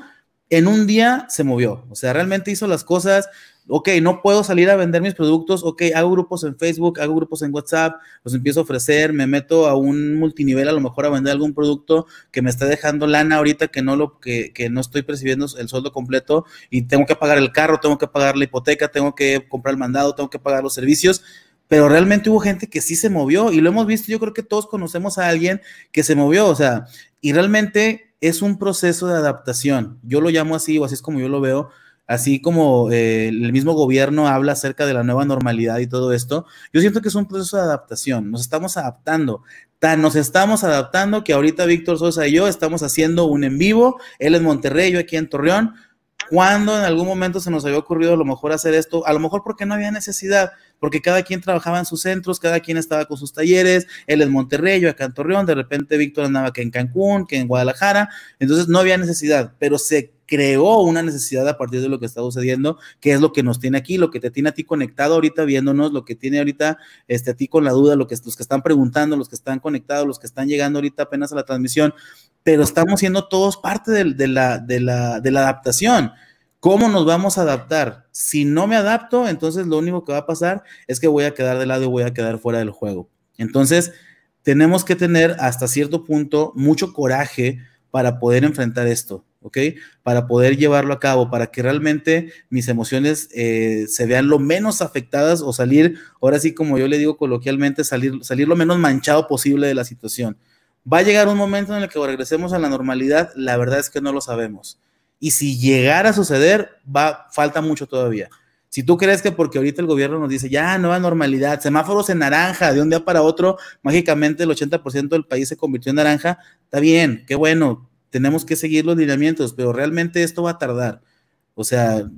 en un día se movió, o sea, realmente hizo las cosas, ok, no puedo salir a vender mis productos, ok, hago grupos en Facebook, hago grupos en WhatsApp, los empiezo a ofrecer, me meto a un multinivel a lo mejor a vender algún producto que me está dejando lana ahorita que no lo que, que no estoy percibiendo el sueldo completo y tengo que pagar el carro, tengo que pagar la hipoteca, tengo que comprar el mandado, tengo que pagar los servicios, pero realmente hubo gente que sí se movió y lo hemos visto, yo creo que todos conocemos a alguien que se movió, o sea, y realmente es un proceso de adaptación. Yo lo llamo así, o así es como yo lo veo, así como eh, el mismo gobierno habla acerca de la nueva normalidad y todo esto, yo siento que es un proceso de adaptación, nos estamos adaptando, tan nos estamos adaptando que ahorita Víctor Sosa y yo estamos haciendo un en vivo, él en Monterrey, yo aquí en Torreón, cuando en algún momento se nos había ocurrido a lo mejor hacer esto, a lo mejor porque no había necesidad, porque cada quien trabajaba en sus centros, cada quien estaba con sus talleres, él en Monterrey, yo acá en Torreón, de repente Víctor andaba que en Cancún, que en Guadalajara, entonces no había necesidad, pero se creó una necesidad a partir de lo que está sucediendo, que es lo que nos tiene aquí, lo que te tiene a ti conectado ahorita viéndonos, lo que tiene ahorita este, a ti con la duda, lo que, los que están preguntando, los que están conectados, los que están llegando ahorita apenas a la transmisión, pero estamos siendo todos parte de, la, de, la, de la adaptación. ¿Cómo nos vamos a adaptar? Si no me adapto, entonces lo único que va a pasar es que voy a quedar de lado y voy a quedar fuera del juego. Entonces, tenemos que tener hasta cierto punto mucho coraje para poder enfrentar esto, ¿ok? Para poder llevarlo a cabo, para que realmente mis emociones eh, se vean lo menos afectadas o salir, ahora sí como yo le digo coloquialmente, salir, salir lo menos manchado posible de la situación. Va a llegar un momento en el que regresemos a la normalidad, la verdad es que no lo sabemos. Y si llegara a suceder, va, falta mucho todavía. Si tú crees que porque ahorita el gobierno nos dice, ya, nueva normalidad, semáforos en naranja, de un día para otro, mágicamente el 80% del país se convirtió en naranja, está bien, qué bueno, tenemos que seguir los lineamientos, pero realmente esto va a tardar. O sea,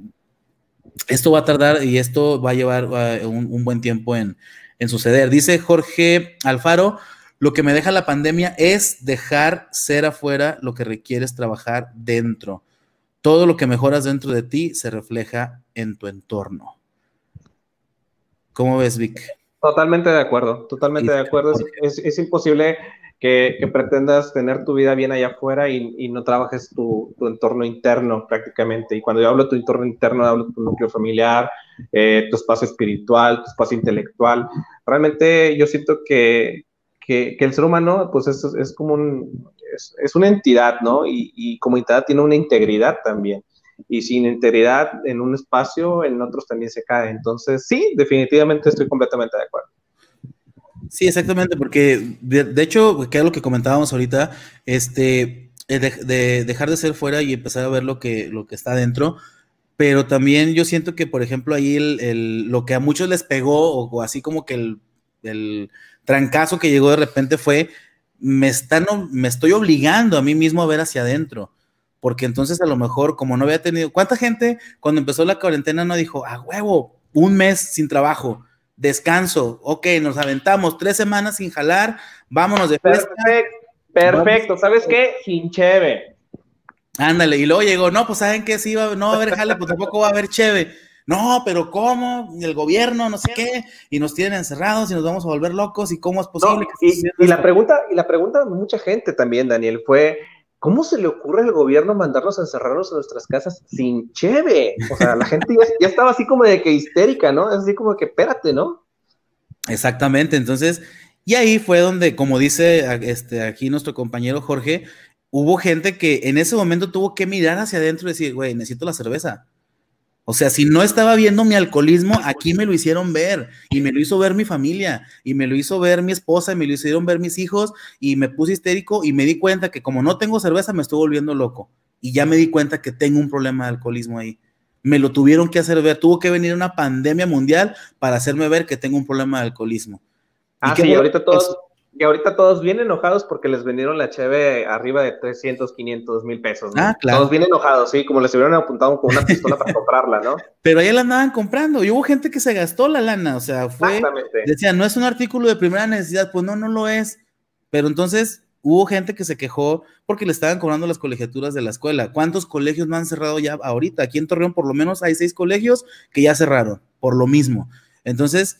esto va a tardar y esto va a llevar un, buen tiempo en, en suceder. Dice Jorge Alfaro, lo que me deja la pandemia es dejar ser afuera lo que requieres trabajar dentro todo lo que mejoras dentro de ti se refleja en tu entorno. ¿Cómo ves, Vic? Totalmente de acuerdo, totalmente de acuerdo. Es, imposible que, pretendas tener tu vida bien allá afuera y, no trabajes tu, entorno interno prácticamente. Y cuando yo hablo de tu entorno interno, hablo de tu núcleo familiar, eh, tu espacio espiritual, tu espacio intelectual. Realmente yo siento que, el ser humano pues es, es como un, es, una entidad, ¿no? Y, como entidad tiene una integridad también. Y sin integridad en un espacio, en otros también se cae. Entonces, sí, definitivamente estoy completamente de acuerdo. Sí, exactamente, porque de, hecho, que es lo que comentábamos ahorita, este, eh, de, dejar de ser fuera y empezar a ver lo que, lo que está dentro, pero también yo siento que, por ejemplo, ahí el, lo que a muchos les pegó, o, así como que el, trancazo que llegó de repente fue me, están, me estoy obligando a mí mismo a ver hacia adentro. Porque entonces a lo mejor, como no había tenido, ¿cuánta gente cuando empezó la cuarentena no dijo, a huevo, un mes sin trabajo, descanso, ok, nos aventamos tres semanas sin jalar, vámonos de fiesta. Perfecto, perfecto. ¿sabes qué? Sin cheve. Ándale, y luego llegó, no, pues saben que sí, no va a haber jale, pues tampoco va a haber cheve. No, pero ¿cómo? El gobierno, no sé qué, y nos tienen encerrados y nos vamos a volver locos, ¿y cómo es posible? y, la pregunta, y la pregunta de mucha gente también, Daniel, fue, ¿cómo se le ocurre al gobierno mandarnos a encerrarnos en nuestras casas sin cheve? O sea, la gente ya, estaba así como de que histérica, ¿no? Así como que, espérate, ¿no? Exactamente, entonces, y ahí fue donde, como dice este, aquí nuestro compañero Jorge, hubo gente que en ese momento tuvo que mirar hacia adentro y decir, güey, necesito la cerveza. O sea, si no estaba viendo mi alcoholismo, aquí me lo hicieron ver y me lo hizo ver mi familia y me lo hizo ver mi esposa y me lo hicieron ver mis hijos y me puse histérico y me di cuenta que como no tengo cerveza me estoy volviendo loco y ya me di cuenta que tengo un problema de alcoholismo ahí. Me lo tuvieron que hacer ver, tuvo que venir una pandemia mundial para hacerme ver que tengo un problema de alcoholismo. Ah, y sí, ahorita todos, y ahorita todos vienen enojados porque les vendieron la cheve arriba de 300, 500 mil pesos. ¿no? Ah, claro. Todos vienen enojados, sí, como les hubieran apuntado con una pistola para (laughs) comprarla, ¿no? Pero ahí la andaban comprando y hubo gente que se gastó la lana, o sea, fue. Decían, no es un artículo de primera necesidad, pues no, no lo es. Pero entonces hubo gente que se quejó porque le estaban cobrando las colegiaturas de la escuela. ¿Cuántos colegios no han cerrado ya ahorita? Aquí en Torreón, por lo menos, hay seis colegios que ya cerraron, por lo mismo. Entonces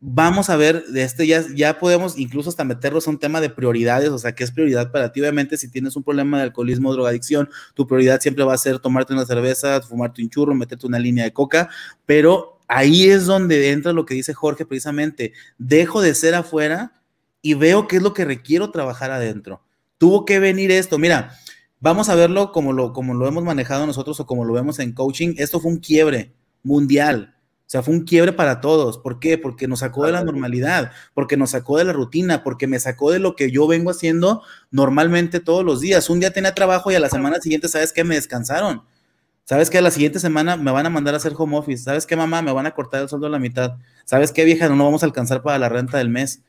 vamos a ver, de este ya, ya podemos incluso hasta meterlos a un tema de prioridades, o sea, ¿qué es prioridad para ti? Obviamente, si tienes un problema de alcoholismo o drogadicción, tu prioridad siempre va a ser tomarte una cerveza, fumarte un churro, meterte una línea de coca, pero ahí es donde entra lo que dice Jorge precisamente, dejo de ser afuera y veo qué es lo que requiero trabajar adentro. Tuvo que venir esto, mira, vamos a verlo como lo, como lo hemos manejado nosotros o como lo vemos en coaching, esto fue un quiebre mundial sea, fue un quiebre para todos. ¿Por qué? Porque nos sacó de la normalidad, porque nos sacó de la rutina, porque me sacó de lo que yo vengo haciendo normalmente todos los días. Un día tenía trabajo y a la semana siguiente, ¿sabes qué? Me descansaron. ¿Sabes qué? A la siguiente semana me van a mandar a hacer home office. ¿Sabes qué, mamá? Me van a cortar el sueldo a la mitad. ¿Sabes qué, vieja? No vamos a alcanzar para la renta del mes.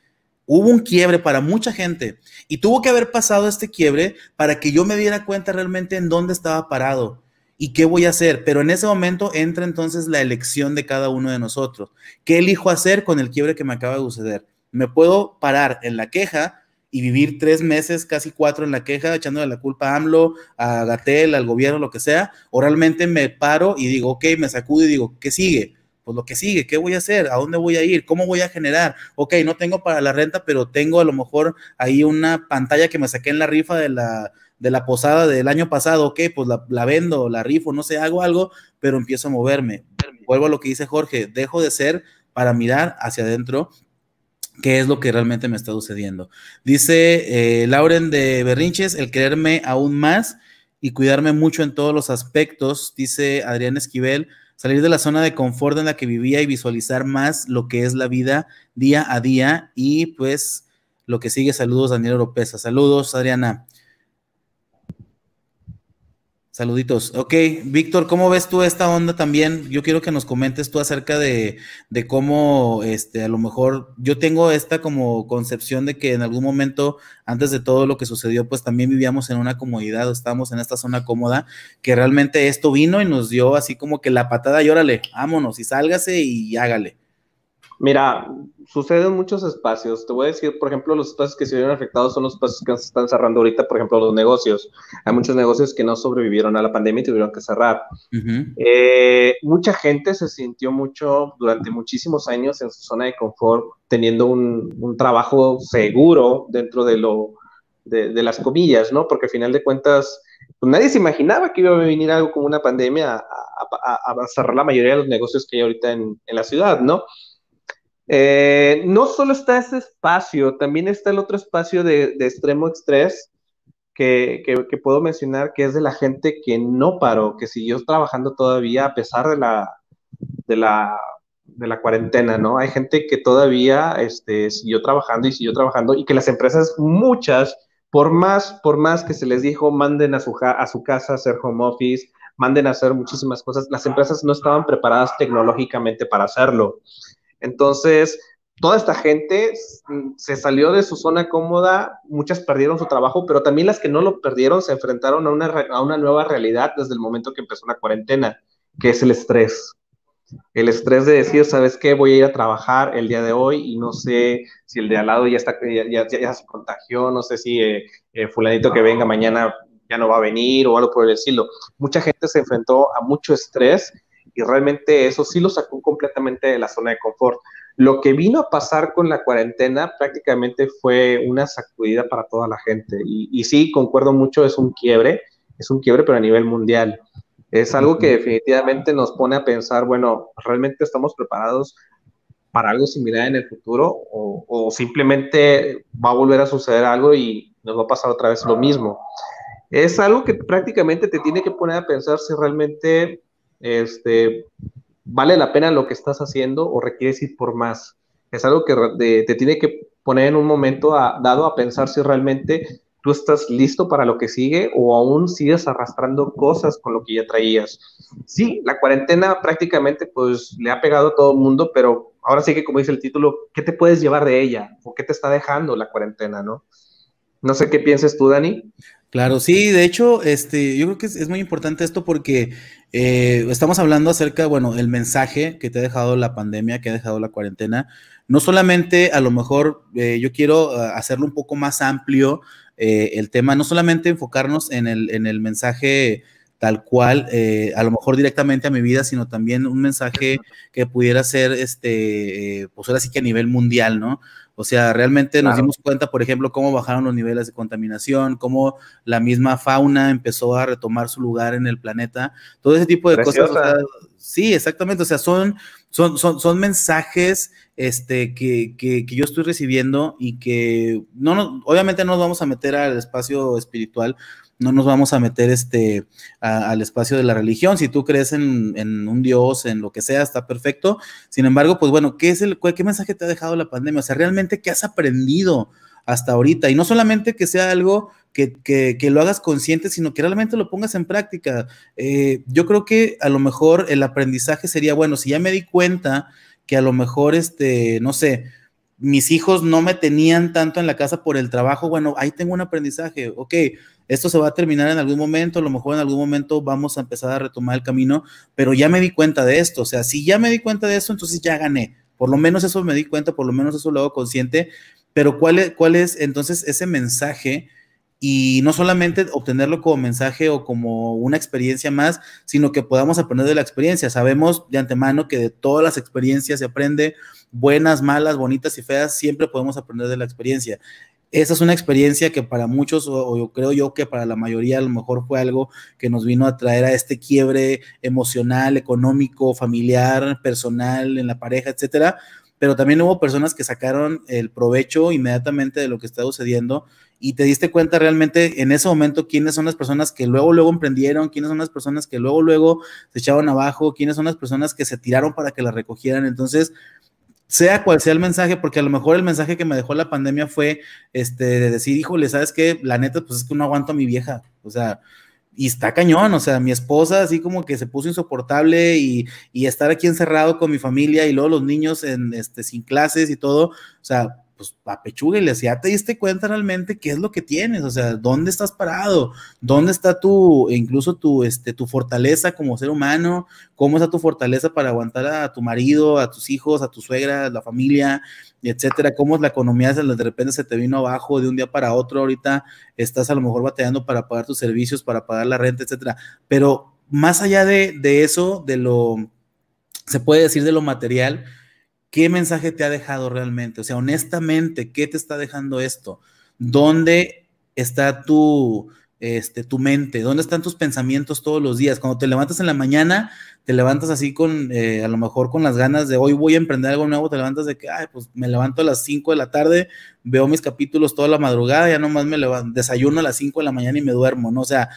Hubo un quiebre para mucha gente y tuvo que haber pasado este quiebre para que yo me diera cuenta realmente en dónde estaba parado ¿Y qué voy a hacer? Pero en ese momento entra entonces la elección de cada uno de nosotros. ¿Qué elijo hacer con el quiebre que me acaba de suceder? Me puedo parar en la queja y vivir tres meses, casi cuatro en la queja, echándole la culpa a AMLO, a Gatel, al gobierno, lo que sea, o realmente me paro y digo, ok, me sacudo y digo, ¿qué sigue? Pues lo que sigue, ¿qué voy a hacer? ¿A dónde voy a ir? ¿Cómo voy a generar? Ok, no tengo para la renta, pero tengo a lo mejor ahí una pantalla que me saqué en la rifa de la, de la posada del año pasado, ok, pues la, vendo, la rifo, no sé, hago algo, pero empiezo a moverme. Vuelvo a lo que dice Jorge, dejo de ser para mirar hacia adentro qué es lo que realmente me está sucediendo. Dice eh, Lauren de Berrinches, el quererme aún más y cuidarme mucho en todos los aspectos, dice Adrián Esquivel, salir de la zona de confort en la que vivía y visualizar más lo que es la vida día a día y pues lo que sigue, saludos Daniel Oropesa, saludos Adriana. Saluditos. Ok, Víctor, ¿cómo ves tú esta onda también? Yo quiero que nos comentes tú acerca de, de, cómo, este, a lo mejor, yo tengo esta como concepción de que en algún momento, antes de todo lo que sucedió, pues también vivíamos en una comodidad, estábamos en esta zona cómoda, que realmente esto vino y nos dio así como que la patada y órale, vámonos y sálgase y hágale. Mira, sucede en muchos espacios. Te voy a decir, por ejemplo, los espacios que se vieron afectados son los espacios que se están cerrando ahorita, por ejemplo, los negocios. Hay muchos negocios que no sobrevivieron a la pandemia y tuvieron que cerrar. Eh, mucha gente se sintió mucho durante muchísimos años en su zona de confort, teniendo un, trabajo seguro dentro de, lo, de, las comillas, ¿no? Porque al final de cuentas, pues nadie se imaginaba que iba a venir algo como una pandemia a, cerrar la mayoría de los negocios que hay ahorita en, en la ciudad, ¿no? Eh, no solo está ese espacio, también está el otro espacio de, extremo estrés que, puedo mencionar, que es de la gente que no paró, que siguió trabajando todavía a pesar de la, cuarentena, ¿no? Hay gente que todavía este, siguió trabajando y siguió trabajando y que las empresas, muchas, por más, por más que se les dijo, manden a su, a su casa a hacer home office, manden a hacer muchísimas cosas, las empresas no estaban preparadas tecnológicamente para hacerlo. Entonces, toda esta gente se salió de su zona cómoda, muchas perdieron su trabajo, pero también las que no lo perdieron se enfrentaron a una, a una nueva realidad desde el momento que empezó la cuarentena, que es el estrés. El estrés de decir, ¿sabes qué? Voy a ir a trabajar el día de hoy y no sé si el de al lado ya, está, ya, ya, se contagió, no sé si eh, eh, fulanito que venga mañana ya no va a venir o algo por el estilo. Mucha gente se enfrentó a mucho estrés y realmente eso sí lo sacó completamente de la zona de confort. Lo que vino a pasar con la cuarentena prácticamente fue una sacudida para toda la gente y, y sí, concuerdo mucho, es un quiebre, es un quiebre pero a nivel mundial. Es algo que definitivamente nos pone a pensar, bueno, ¿realmente estamos preparados para algo similar en el futuro o, o, simplemente va a volver a suceder algo y nos va a pasar otra vez lo mismo. Es algo que prácticamente te tiene que poner a pensar si realmente este, ¿vale la pena lo que estás haciendo o requieres ir por más? Es algo que te tiene que poner en un momento dado a pensar si realmente tú estás listo para lo que sigue o aún sigues arrastrando cosas con lo que ya traías. Sí, la cuarentena prácticamente pues le ha pegado a todo el mundo, pero ahora sí que como dice el título, ¿qué te puedes llevar de ella? ¿O qué te está dejando la cuarentena, no? No sé qué pienses tú, Dani. Claro, sí, de hecho, este, yo creo que es, muy importante esto porque eh, estamos hablando acerca, bueno, el mensaje que te ha dejado la pandemia, que ha dejado la cuarentena. No solamente, a lo mejor, eh, yo quiero eh, hacerlo un poco más amplio el tema, no solamente enfocarnos en el, en el mensaje tal cual, a lo mejor directamente a mi vida, sino también un mensaje que pudiera ser, este, pues ahora sí que a nivel mundial, ¿no? O sea, realmente nos dimos cuenta, por ejemplo, cómo bajaron los niveles de contaminación, cómo la misma fauna empezó a retomar su lugar en el planeta, todo ese tipo de cosas. sí, exactamente. O sea, son, son, son, son mensajes este, que, que, que, yo estoy recibiendo y que no, no, obviamente no nos vamos a meter al espacio espiritual, no nos vamos a meter este, al espacio de la religión. Si tú crees en, un Dios, en lo que sea, está perfecto. Sin embargo, pues bueno, ¿qué, es el, ¿qué mensaje te ha dejado la pandemia? O sea, realmente, ¿qué has aprendido hasta ahorita? Y no solamente que sea algo que, lo hagas consciente, sino que realmente lo pongas en práctica. Eh, yo creo que a lo mejor el aprendizaje sería, bueno, si ya me di cuenta que a lo mejor, este, no sé, mis hijos no me tenían tanto en la casa por el trabajo, bueno, ahí tengo un aprendizaje, ok, esto se va a terminar en algún momento, a lo mejor en algún momento vamos a empezar a retomar el camino, pero ya me di cuenta de esto, o sea, si ya me di cuenta de esto, entonces ya gané, Por lo menos eso me di cuenta, por lo menos eso lo hago consciente, pero ¿cuál es, cuál es entonces ese mensaje? y no solamente obtenerlo como mensaje o como una experiencia más, sino que podamos aprender de la experiencia. Sabemos de antemano que de todas las experiencias se aprende, buenas, malas, bonitas y feas, siempre podemos aprender de la experiencia. Esa es una experiencia que para muchos, o, yo creo yo que para la mayoría a lo mejor fue algo que nos vino a traer a este quiebre emocional, económico, familiar, personal, en la pareja, etcétera. Pero también hubo personas que sacaron el provecho inmediatamente de lo que está sucediendo y te diste cuenta realmente en ese momento quiénes son las personas que luego, luego emprendieron, quiénes son las personas que luego, luego se echaban abajo, quiénes son las personas que se tiraron para que la recogieran. Entonces, sea cual sea el mensaje, porque a lo mejor el mensaje que me dejó la pandemia fue este, de decir, híjole, ¿sabes qué? La neta, pues es que no aguanto a mi vieja. O sea, y está cañón, o sea, mi esposa así como que se puso insoportable y, y estar aquí encerrado con mi familia y luego los niños en, este, sin clases y todo, o sea, pues apechúgueles, ya te diste cuenta realmente qué es lo que tienes, o sea, dónde estás parado, dónde está tu, incluso tu, este, tu fortaleza como ser humano, cómo está tu fortaleza para aguantar a tu marido, a tus hijos, a tu suegra, a la familia, etcétera, cómo es la economía de repente se te vino abajo de un día para otro, ahorita estás a lo mejor batallando para pagar tus servicios, para pagar la renta, etcétera, pero más allá de, de eso, de lo, se puede decir de lo material, ¿Qué mensaje te ha dejado realmente? O sea, honestamente, ¿qué te está dejando esto? ¿Dónde está tu, este, tu mente? ¿Dónde están tus pensamientos todos los días? Cuando te levantas en la mañana, te levantas así con, eh, a lo mejor con las ganas de hoy voy a emprender algo nuevo, te levantas de que, ay, pues me levanto a las 5 de la tarde, veo mis capítulos toda la madrugada, ya nomás me desayuno a las 5 de la mañana y me duermo, ¿no? O sea,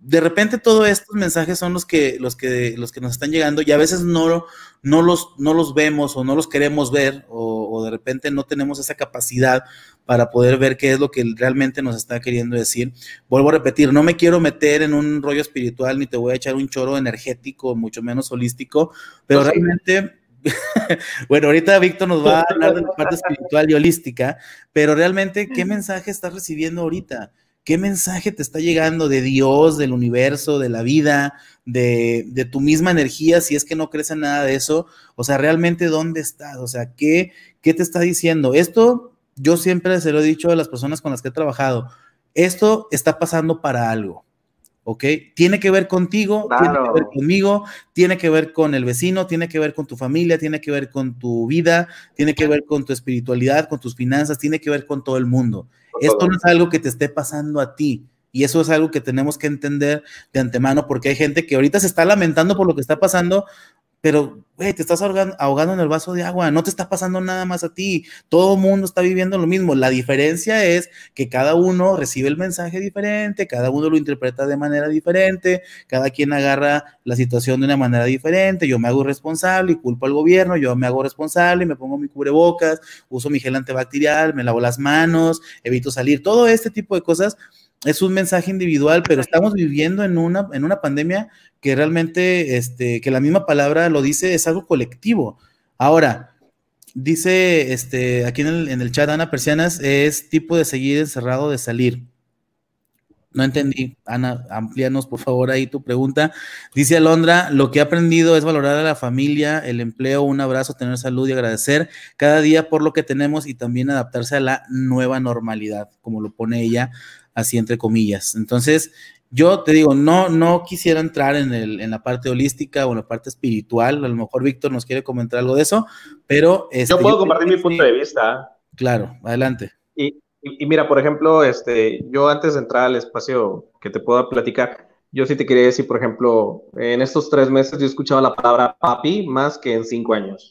de repente todos estos mensajes son los que, los que, los que nos están llegando y a veces no, no, los, no los vemos o no los queremos ver o, de repente no tenemos esa capacidad para poder ver qué es lo que realmente nos está queriendo decir. Vuelvo a repetir, no me quiero meter en un rollo espiritual ni te voy a echar un choro energético, mucho menos holístico, pero realmente (laughs) bueno, ahorita Víctor nos va a (laughs) hablar de la parte espiritual y holística, pero realmente, ¿qué mensaje estás recibiendo ahorita? ¿Qué mensaje te está llegando de Dios, del universo, de la vida, de, de, tu misma energía, si es que no crees en nada de eso? O sea, realmente, ¿dónde estás? O sea, ¿qué, qué te está diciendo? Esto, yo siempre se lo he dicho a las personas con las que he trabajado, esto está pasando para algo. ¿Ok? Tiene que ver contigo, tiene que ver conmigo, tiene que ver con el vecino, tiene que ver con tu familia, tiene que ver con tu vida, tiene que ver con tu espiritualidad, con tus finanzas, tiene que ver con todo el mundo. Esto no es algo que te esté pasando a ti. Y eso es algo que tenemos que entender de antemano porque hay gente que ahorita se está lamentando por lo que está pasando, pero, güey, te estás ahogando, en el vaso de agua, no te está pasando nada más a ti, todo el mundo está viviendo lo mismo. La diferencia es que cada uno recibe el mensaje diferente, cada uno lo interpreta de manera diferente, cada quien agarra la situación de una manera diferente, yo me hago responsable y culpo al gobierno, yo me hago responsable, me pongo mi cubrebocas, uso mi gel antibacterial, me lavo las manos, evito salir, todo este tipo de cosas es un mensaje individual, pero estamos viviendo en una, en una pandemia que realmente, este, que la misma palabra lo dice, es algo colectivo. Ahora, dice este, aquí en el, en el chat Ana Persianas, es tipo de seguir encerrado, de salir. No entendí. Ana, amplíanos por favor ahí tu pregunta. Dice Alondra, lo que he aprendido es valorar a la familia, el empleo, un abrazo, tener salud y agradecer cada día por lo que tenemos y también adaptarse a la nueva normalidad, como lo pone ella así entre comillas. Entonces, yo te digo, no, no quisiera entrar en, el, en la parte holística o en la parte espiritual. A lo mejor Víctor nos quiere comentar algo de eso, pero... Este, yo puedo compartir mi punto de vista. Claro, adelante. Y, y, mira, por ejemplo, este, yo antes de entrar al espacio que te puedo platicar, yo sí te quería decir, por ejemplo, en estos tres meses yo he escuchado la palabra papi más que en cinco años.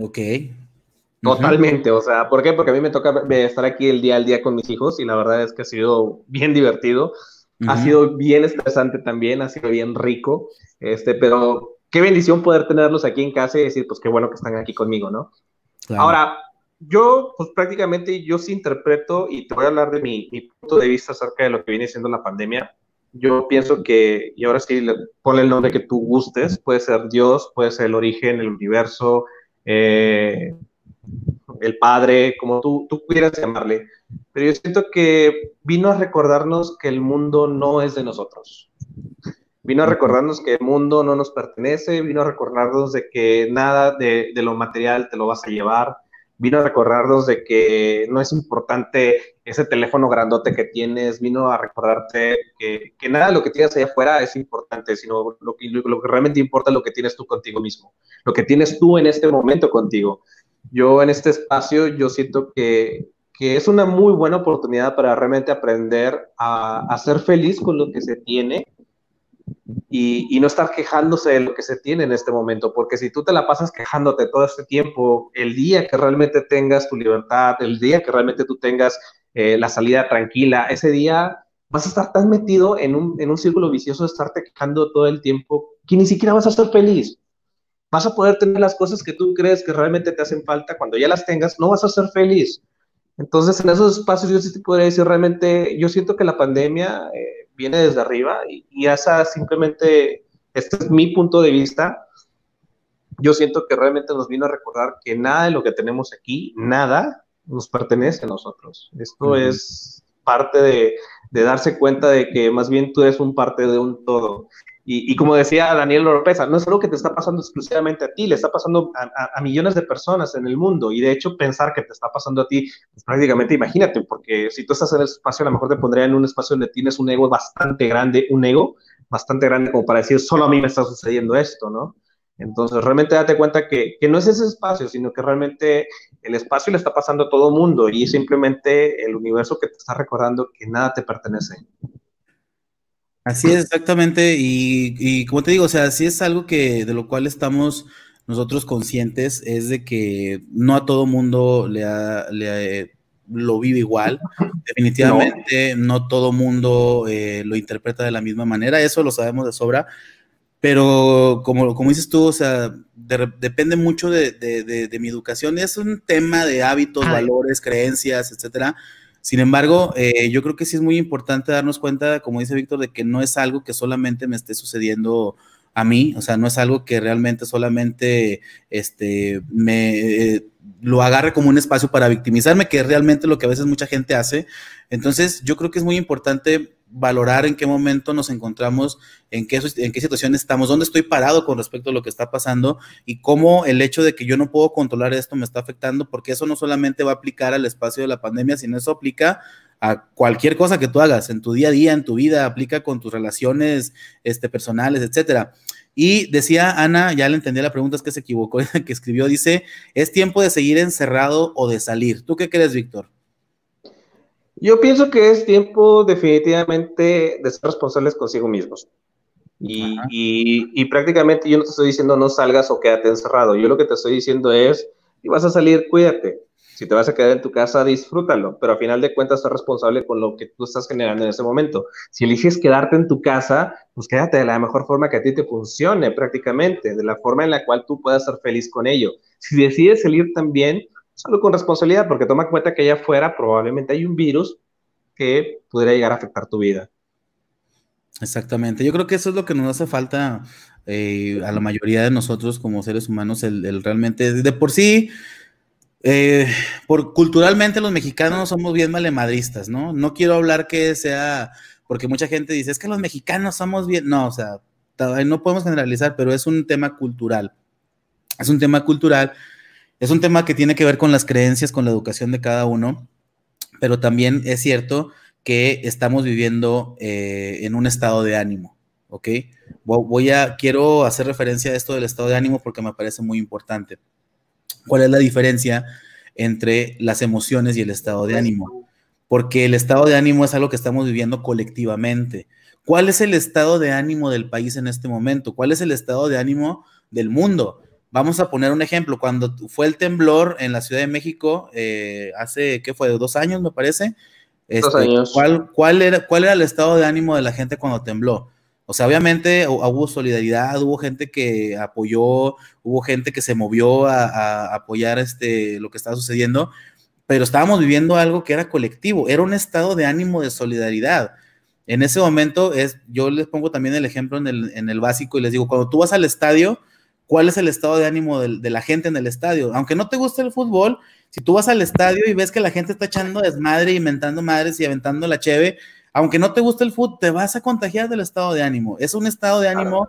Ok. Totalmente, o sea, ¿por qué? Porque a mí me toca estar aquí el día al día con mis hijos y la verdad es que ha sido bien divertido, ha sido bien estresante también, ha sido bien rico, este, pero qué bendición poder tenerlos aquí en casa y decir, pues qué bueno que están aquí conmigo, ¿no? Ahora, yo, pues prácticamente yo sí interpreto y te voy a hablar de mi, punto de vista acerca de lo que viene siendo la pandemia. Yo pienso que, y ahora sí, ponle el nombre que tú gustes, puede ser Dios, puede ser el origen, el universo, eh, el padre, como tú, tú quieras llamarle. Pero yo siento que vino a recordarnos que el mundo no es de nosotros. Vino a recordarnos que el mundo no nos pertenece, vino a recordarnos de que nada de, de lo material te lo vas a llevar, vino a recordarnos de que no es importante ese teléfono grandote que tienes, vino a recordarte que, que nada de lo que tienes allá afuera es importante, sino lo que, lo que realmente importa es lo que tienes tú contigo mismo, lo que tienes tú en este momento contigo. Yo en este espacio, yo siento que, que es una muy buena oportunidad para realmente aprender a, a ser feliz con lo que se tiene y, no estar quejándose de lo que se tiene en este momento, porque si tú te la pasas quejándote todo este tiempo, el día que realmente tengas tu libertad, el día que realmente tú tengas eh, la salida tranquila, ese día vas a estar tan metido en un, en un círculo vicioso de estarte quejando todo el tiempo que ni siquiera vas a ser feliz. Vas a poder tener las cosas que tú crees que realmente te hacen falta, cuando ya las tengas, no vas a ser feliz. Entonces, en esos espacios yo sí te podría decir, realmente, yo siento que la pandemia... Eh, viene desde arriba y, y esa simplemente, este es mi punto de vista, yo siento que realmente nos vino a recordar que nada de lo que tenemos aquí, nada, nos pertenece a nosotros. Esto es parte de, de, darse cuenta de que más bien tú eres un parte de un todo. Y, como decía Daniel López, no es algo que te está pasando exclusivamente a ti, le está pasando a, millones de personas en el mundo. Y de hecho, pensar que te está pasando a ti, pues prácticamente imagínate, porque si tú estás en el espacio, a lo mejor te pondría en un espacio donde tienes un ego bastante grande, un ego bastante grande como para decir, solo a mí me está sucediendo esto, ¿no? Entonces, realmente date cuenta que, que no es ese espacio, sino que realmente el espacio le está pasando a todo mundo y simplemente el universo que te está recordando que nada te pertenece. Así es, exactamente. Y, como te digo, o sea, sí es algo que de lo cual estamos nosotros conscientes, es de que no a todo mundo le, le lo vive igual. (laughs) Definitivamente no, todo mundo eh, lo interpreta de la misma manera, eso lo sabemos de sobra. Pero como, como dices tú, o sea, depende mucho de, de, mi educación. Es un tema de hábitos, valores, creencias, etcétera sin embargo, eh, yo creo que sí es muy importante darnos cuenta, como dice Víctor, de que no es algo que solamente me esté sucediendo a mí, o sea, no es algo que realmente solamente este, me eh, lo agarre como un espacio para victimizarme, que es realmente lo que a veces mucha gente hace. Entonces, yo creo que es muy importante valorar en qué momento nos encontramos, en qué, en qué situación estamos, dónde estoy parado con respecto a lo que está pasando y cómo el hecho de que yo no puedo controlar esto me está afectando, porque eso no solamente va a aplicar al espacio de la pandemia, sino eso aplica a cualquier cosa que tú hagas en tu día a día, en tu vida, aplica con tus relaciones este, personales, etcétera. Y decía Ana, ya le entendí la pregunta, es que se equivocó, (laughs) que escribió, dice, ¿es tiempo de seguir encerrado o de salir? ¿Tú qué crees, Víctor? Yo pienso que es tiempo definitivamente de ser responsables consigo mismos. Y, y, prácticamente yo no te estoy diciendo no salgas o quédate encerrado. Yo lo que te estoy diciendo es, si vas a salir, cuídate. Si te vas a quedar en tu casa, disfrútalo. Pero a final de cuentas, ser responsable con lo que tú estás generando en ese momento. Si eliges quedarte en tu casa, pues quédate de la mejor forma que a ti te funcione prácticamente, de la forma en la cual tú puedas ser feliz con ello. Si decides salir también, salud con responsabilidad, porque toma en cuenta que allá afuera probablemente hay un virus que podría llegar a afectar tu vida. Exactamente, yo creo que eso es lo que nos hace falta eh, a la mayoría de nosotros como seres humanos, el, realmente, de por sí, eh, por culturalmente los mexicanos somos bien malemadristas, ¿no? No quiero hablar que sea, porque mucha gente dice, es que los mexicanos somos bien, no, o sea, no podemos generalizar, pero es un tema cultural, es un tema cultural es un tema que tiene que ver con las creencias, con la educación de cada uno, pero también es cierto que estamos viviendo eh, en un estado de ánimo, ¿ok? Voy a, quiero hacer referencia a esto del estado de ánimo porque me parece muy importante. ¿Cuál es la diferencia entre las emociones y el estado de ánimo? Porque el estado de ánimo es algo que estamos viviendo colectivamente. ¿Cuál es el estado de ánimo del país en este momento? ¿Cuál es el estado de ánimo del mundo? Vamos a poner un ejemplo. Cuando fue el temblor en la Ciudad de México, eh, hace, ¿qué fue? Dos años, me parece. Este, dos años. ¿cuál, cuál, era, ¿Cuál era el estado de ánimo de la gente cuando tembló? O sea, obviamente hubo solidaridad, hubo gente que apoyó, hubo gente que se movió a, apoyar este, lo que estaba sucediendo, pero estábamos viviendo algo que era colectivo, era un estado de ánimo de solidaridad. En ese momento, es, yo les pongo también el ejemplo en el, en el básico y les digo, cuando tú vas al estadio, cuál es el estado de ánimo de, la gente en el estadio. Aunque no te guste el fútbol, si tú vas al estadio y ves que la gente está echando desmadre, inventando madres y aventando la cheve, aunque no te guste el fútbol, te vas a contagiar del estado de ánimo. Es un estado de ánimo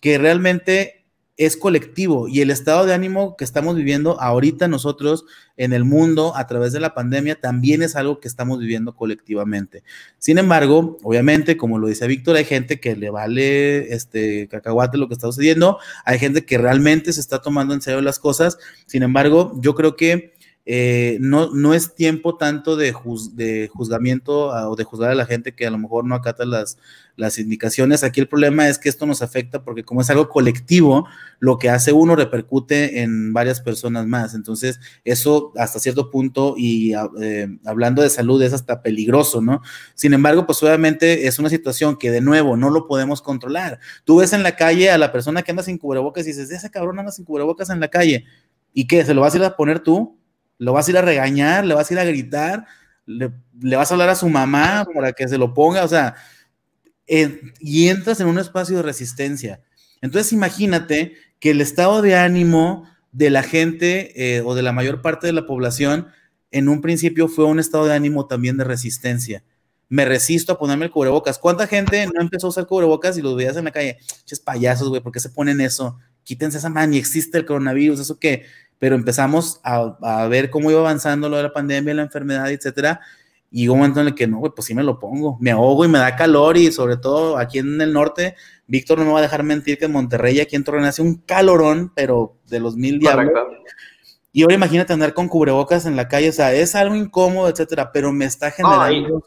que realmente es colectivo y el estado de ánimo que estamos viviendo ahorita nosotros en el mundo a través de la pandemia también es algo que estamos viviendo colectivamente. Sin embargo, obviamente, como lo dice Víctor, hay gente que le vale este cacahuate lo que está sucediendo, hay gente que realmente se está tomando en serio las cosas. Sin embargo, yo creo que eh, no, no es tiempo tanto de, juzgamiento o de juzgar a la gente que a lo mejor no acata las, las indicaciones. Aquí el problema es que esto nos afecta porque como es algo colectivo, lo que hace uno repercute en varias personas más. Entonces, eso hasta cierto punto y eh, hablando de salud es hasta peligroso, ¿no? Sin embargo, pues obviamente es una situación que de nuevo no lo podemos controlar. Tú ves en la calle a la persona que anda sin cubrebocas y dices, ese cabrón anda sin cubrebocas en la calle. ¿Y qué? ¿Se lo vas a ir a poner tú? Lo vas a ir a regañar, le vas a ir a gritar, le, vas a hablar a su mamá para que se lo ponga, o sea, y entras en un espacio de resistencia. Entonces imagínate que el estado de ánimo de la gente eh, o de la mayor parte de la población en un principio fue un estado de ánimo también de resistencia. Me resisto a ponerme el cubrebocas. ¿Cuánta gente no empezó a usar cubrebocas y los veías en la calle? Ches payasos, güey, ¿por qué se ponen eso? Quítense esa mano y existe el coronavirus, eso que pero empezamos a, ver cómo iba avanzando lo de la pandemia, la enfermedad, etcétera. Y un momento en el que no, pues sí me lo pongo. Me ahogo y me da calor y sobre todo aquí en el norte, Víctor no me va a dejar mentir que en Monterrey, aquí en Torreón, hace un calorón, pero de los mil diablos. Y ahora imagínate andar con cubrebocas en la calle, o sea, es algo incómodo, etcétera, pero me está generando...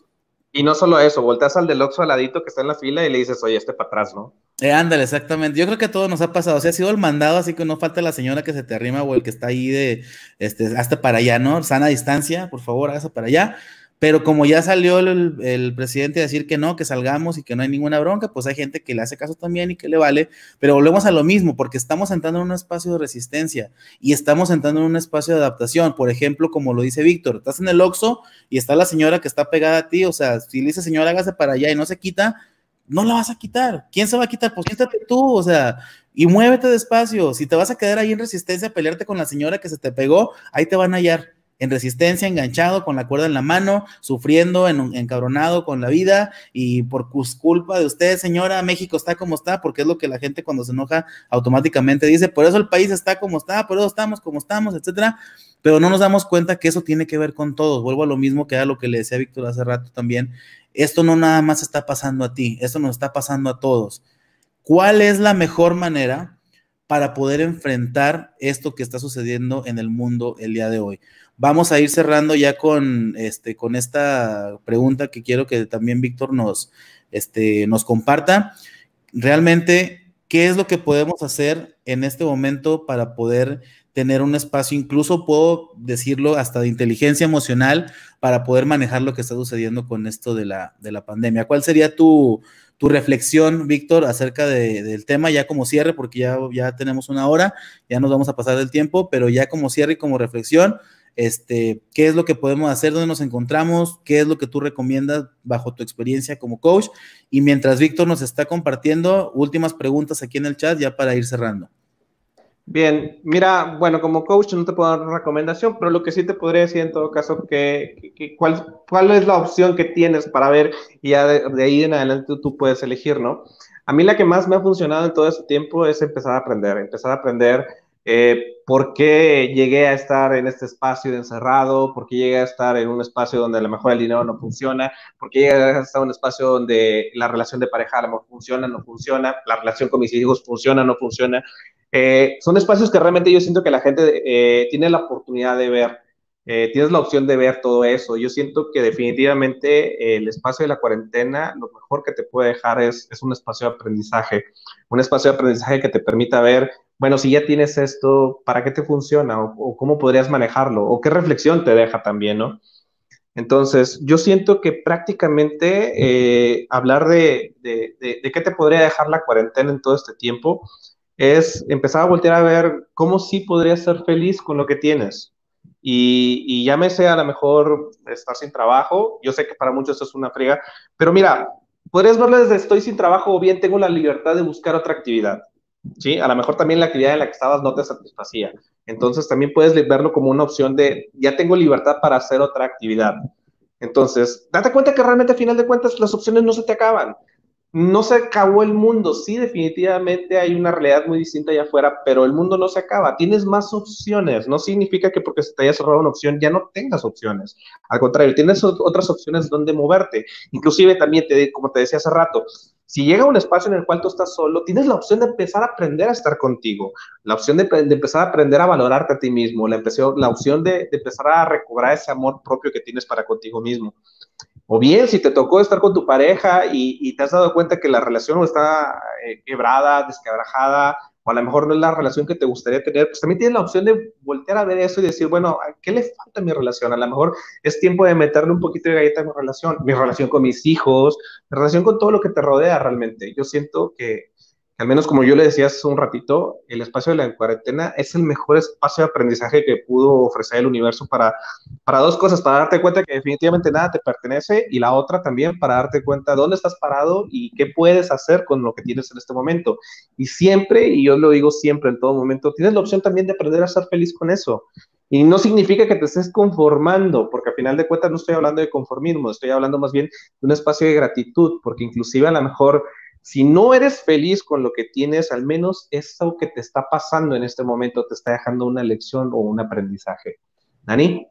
y, no solo eso, volteas al del Oxxo al ladito que está en la fila y le dices, oye, este para atrás, ¿no? Eh, ándale, exactamente. Yo creo que a todos nos ha pasado. O ha sido el mandado, así que no falta la señora que se te arrima o el que está ahí de, este, hasta para allá, ¿no? Sana distancia, por favor, hágase para allá. Pero como ya salió el, presidente a decir que no, que salgamos y que no hay ninguna bronca, pues hay gente que le hace caso también y que le vale. Pero volvemos a lo mismo, porque estamos entrando en un espacio de resistencia y estamos entrando en un espacio de adaptación. Por ejemplo, como lo dice Víctor, estás en el Oxxo y está la señora que está pegada a ti. O sea, si le dice señora, hágase para allá y no se quita, no la vas a quitar. ¿Quién se va a quitar? Pues quítate tú, o sea, y muévete despacio. Si te vas a quedar ahí en resistencia pelearte con la señora que se te pegó, ahí te van a hallar. En resistencia, enganchado, con la cuerda en la mano, sufriendo, en, encabronado con la vida, y por culpa de usted, señora, México está como está, porque es lo que la gente cuando se enoja automáticamente dice, por eso el país está como está, por eso estamos como estamos, etcétera pero no nos damos cuenta que eso tiene que ver con todos. Vuelvo a lo mismo que era lo que le decía Víctor hace rato también esto no nada más está pasando a ti, esto nos está pasando a todos. ¿Cuál es la mejor manera para poder enfrentar esto que está sucediendo en el mundo el día de hoy? Vamos a ir cerrando ya con, este, con esta pregunta que quiero que también Víctor nos, este, nos comparta. Realmente, ¿qué es lo que podemos hacer en este momento para poder tener un espacio, incluso puedo decirlo hasta de inteligencia emocional para poder manejar lo que está sucediendo con esto de la, de la pandemia. ¿Cuál sería tu, tu reflexión, Víctor, acerca del tema, ya como cierre, porque ya, ya tenemos una hora, ya nos vamos a pasar del tiempo, pero ya como cierre y como reflexión, este, ¿qué es lo que podemos hacer? ¿Dónde nos encontramos? ¿Qué es lo que tú recomiendas bajo tu experiencia como coach? Y mientras Víctor nos está compartiendo, últimas preguntas aquí en el chat ya para ir cerrando. Bien, mira, bueno, como coach no te puedo dar recomendación, pero lo que sí te podría decir en todo caso que, cuál, cuál es la opción que tienes para ver y ya de, ahí en adelante tú, puedes elegir, ¿no? A mí la que más me ha funcionado en todo este tiempo es empezar a aprender, empezar a aprender eh, por qué llegué a estar en este espacio de encerrado, por qué llegué a estar en un espacio donde a lo mejor el dinero no funciona, por qué llegué a estar en un espacio donde la relación de pareja mejor funciona, no funciona, la relación con mis hijos funciona, no funciona. Eh, son espacios que realmente yo siento que la gente eh, tiene la oportunidad de ver, eh, tienes la opción de ver todo eso. Yo siento que definitivamente el espacio de la cuarentena, lo mejor que te puede dejar es, es un espacio de aprendizaje, un espacio de aprendizaje que te permita ver, bueno, si ya tienes esto, ¿para qué te funciona? O, cómo podrías manejarlo? ¿O qué reflexión te deja también, no? Entonces, yo siento que prácticamente hablar de, qué te podría dejar la cuarentena en todo este tiempo es empezar a voltear a ver cómo sí podrías ser feliz con lo que tienes. Y, y llámese a lo mejor estar sin trabajo, yo sé que para muchos eso es una friga, pero mira, podrías verlo desde estoy sin trabajo o bien tengo la libertad de buscar otra actividad. ¿Sí? A lo mejor también la actividad en la que estabas no te satisfacía. Entonces también puedes verlo como una opción de ya tengo libertad para hacer otra actividad. Entonces, date cuenta que realmente a final de cuentas las opciones no se te acaban no se acabó el mundo. Sí, definitivamente hay una realidad muy distinta allá afuera, pero el mundo no se acaba. Tienes más opciones. No significa que porque se te haya cerrado una opción ya no tengas opciones. Al contrario, tienes otras opciones donde moverte. Inclusive también, te, como te decía hace rato, si llega un espacio en el cual tú estás solo, tienes la opción de empezar a aprender a estar contigo, la opción de, empezar a aprender a valorarte a ti mismo, la, opción de, de empezar a recobrar ese amor propio que tienes para contigo mismo. O bien, si te tocó estar con tu pareja y, te has dado cuenta que la relación está eh, quebrada, desquebrajada, o a lo mejor no es la relación que te gustaría tener, pues también tienes la opción de voltear a ver eso y decir, bueno, ¿qué le falta a mi relación? A lo mejor es tiempo de meterle un poquito de galleta a mi relación, mi relación con mis hijos, mi relación con todo lo que te rodea realmente. Yo siento que, al menos como yo le decía hace un ratito, el espacio de la cuarentena es el mejor espacio de aprendizaje que pudo ofrecer el universo para, para dos cosas, para darte cuenta que definitivamente nada te pertenece y la otra también para darte cuenta dónde estás parado y qué puedes hacer con lo que tienes en este momento. Y siempre, y yo lo digo siempre en todo momento, tienes la opción también de aprender a ser feliz con eso. Y no significa que te estés conformando, porque al final de cuentas no estoy hablando de conformismo, estoy hablando más bien de un espacio de gratitud, porque inclusive a lo mejor si no eres feliz con lo que tienes, al menos eso que te está pasando en este momento te está dejando una lección o un aprendizaje. Dani.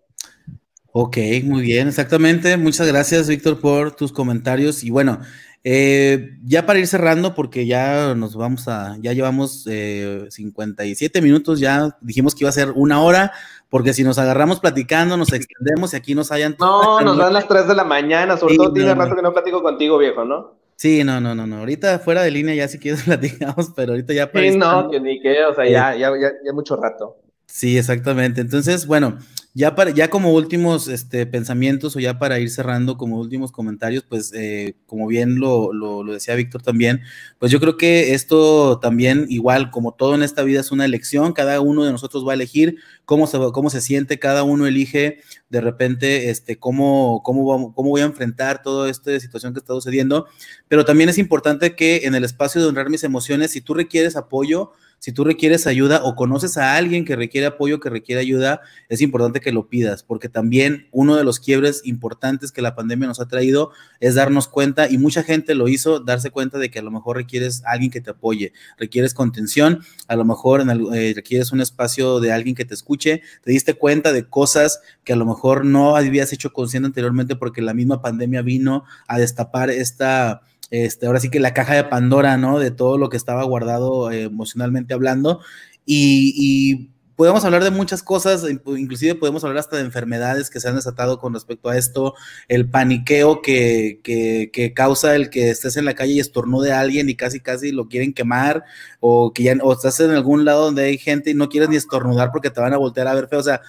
Ok, muy bien, exactamente. Muchas gracias, Víctor, por tus comentarios. Y bueno, eh, ya para ir cerrando, porque ya nos vamos a, ya llevamos 57 eh, minutos, ya dijimos que iba a ser una hora, porque si nos agarramos platicando, nos extendemos y aquí nos hayan... No, (laughs) nos dan las 3 de la mañana, sobre todo tiene rato que no platico contigo, viejo, ¿no? Sí, no, no, no, no. Ahorita fuera de línea ya si quieres (laughs) platicamos, pero ahorita ya para. Sí, no, que ni qué, o sea, ya, ya, ya, ya mucho rato. Sí, exactamente. Entonces, bueno, ya, para, ya como últimos este, pensamientos o ya para ir cerrando como últimos comentarios, pues eh, como bien lo, lo, decía Víctor también, pues yo creo que esto también igual como todo en esta vida es una elección, cada uno de nosotros va a elegir cómo se, cómo se siente, cada uno elige de repente este, cómo, cómo, cómo voy a enfrentar toda esta situación que está sucediendo, pero también es importante que en el espacio de honrar mis emociones, si tú requieres apoyo, si tú requieres ayuda o conoces a alguien que requiere apoyo, que requiere ayuda, es importante que lo pidas, porque también uno de los quiebres importantes que la pandemia nos ha traído es darnos cuenta, y mucha gente lo hizo, darse cuenta de que a lo mejor requieres alguien que te apoye, requieres contención, a lo mejor eh, requieres un espacio de alguien que te escuche, te diste cuenta de cosas que a lo mejor no habías hecho consciente anteriormente porque la misma pandemia vino a destapar esta este, ahora sí que la caja de Pandora, ¿no? De todo lo que estaba guardado eh, emocionalmente hablando. Y, podemos hablar de muchas cosas, inclusive podemos hablar hasta de enfermedades que se han desatado con respecto a esto, el paniqueo que, que, causa el que estés en la calle y estornude a alguien y casi casi lo quieren quemar, o que ya, o estás en algún lado donde hay gente y no quieres ni estornudar porque te van a voltear a ver feo. O sea,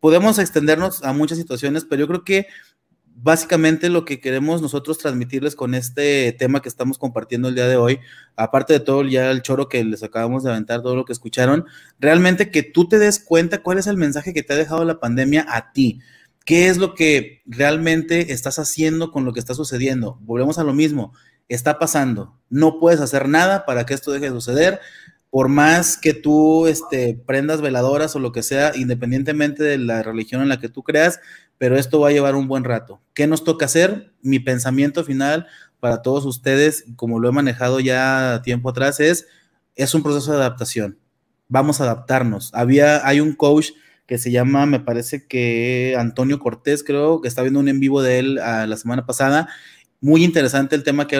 podemos extendernos a muchas situaciones, pero yo creo que básicamente lo que queremos nosotros transmitirles con este tema que estamos compartiendo el día de hoy, aparte de todo ya el choro que les acabamos de aventar, todo lo que escucharon, realmente que tú te des cuenta cuál es el mensaje que te ha dejado la pandemia a ti. ¿Qué es lo que realmente estás haciendo con lo que está sucediendo? Volvemos a lo mismo, está pasando, no puedes hacer nada para que esto deje de suceder, por más que tú este, prendas veladoras o lo que sea, independientemente de la religión en la que tú creas, pero esto va a llevar un buen rato. ¿Qué nos toca hacer? Mi pensamiento final para todos ustedes, como lo he manejado ya tiempo atrás, es, es un proceso de adaptación. Vamos a adaptarnos. Había, hay un coach que se llama, me parece que Antonio Cortés, creo, que está viendo un en vivo de él ah, la semana pasada. Muy interesante el tema que,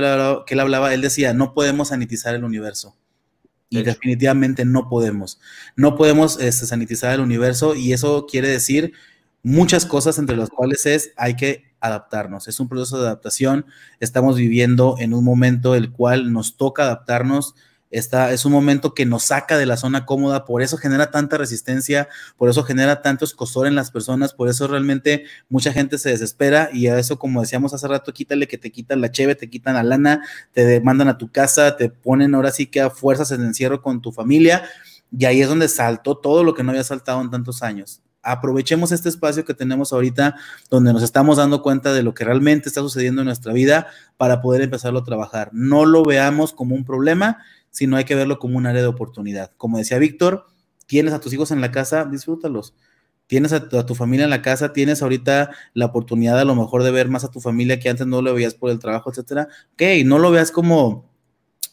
que él hablaba. Él decía, no podemos sanitizar el universo. Y definitivamente no podemos. No podemos este, sanitizar el universo y eso quiere decir muchas cosas entre las cuales es hay que adaptarnos. Es un proceso de adaptación. Estamos viviendo en un momento el cual nos toca adaptarnos. Está, es un momento que nos saca de la zona cómoda, por eso genera tanta resistencia, por eso genera tanto escosor en las personas, por eso realmente mucha gente se desespera y a eso, como decíamos hace rato, quítale que te quitan la cheve, te quitan la lana, te mandan a tu casa, te ponen ahora sí que a fuerzas en encierro con tu familia y ahí es donde saltó todo lo que no había saltado en tantos años aprovechemos este espacio que tenemos ahorita donde nos estamos dando cuenta de lo que realmente está sucediendo en nuestra vida para poder empezarlo a trabajar. No lo veamos como un problema, sino hay que verlo como un área de oportunidad. Como decía Víctor, tienes a tus hijos en la casa, disfrútalos. tienes a tu, familia en la casa, tienes ahorita la oportunidad a lo mejor de ver más a tu familia que antes no lo veías por el trabajo, etcétera. Ok, no lo veas como,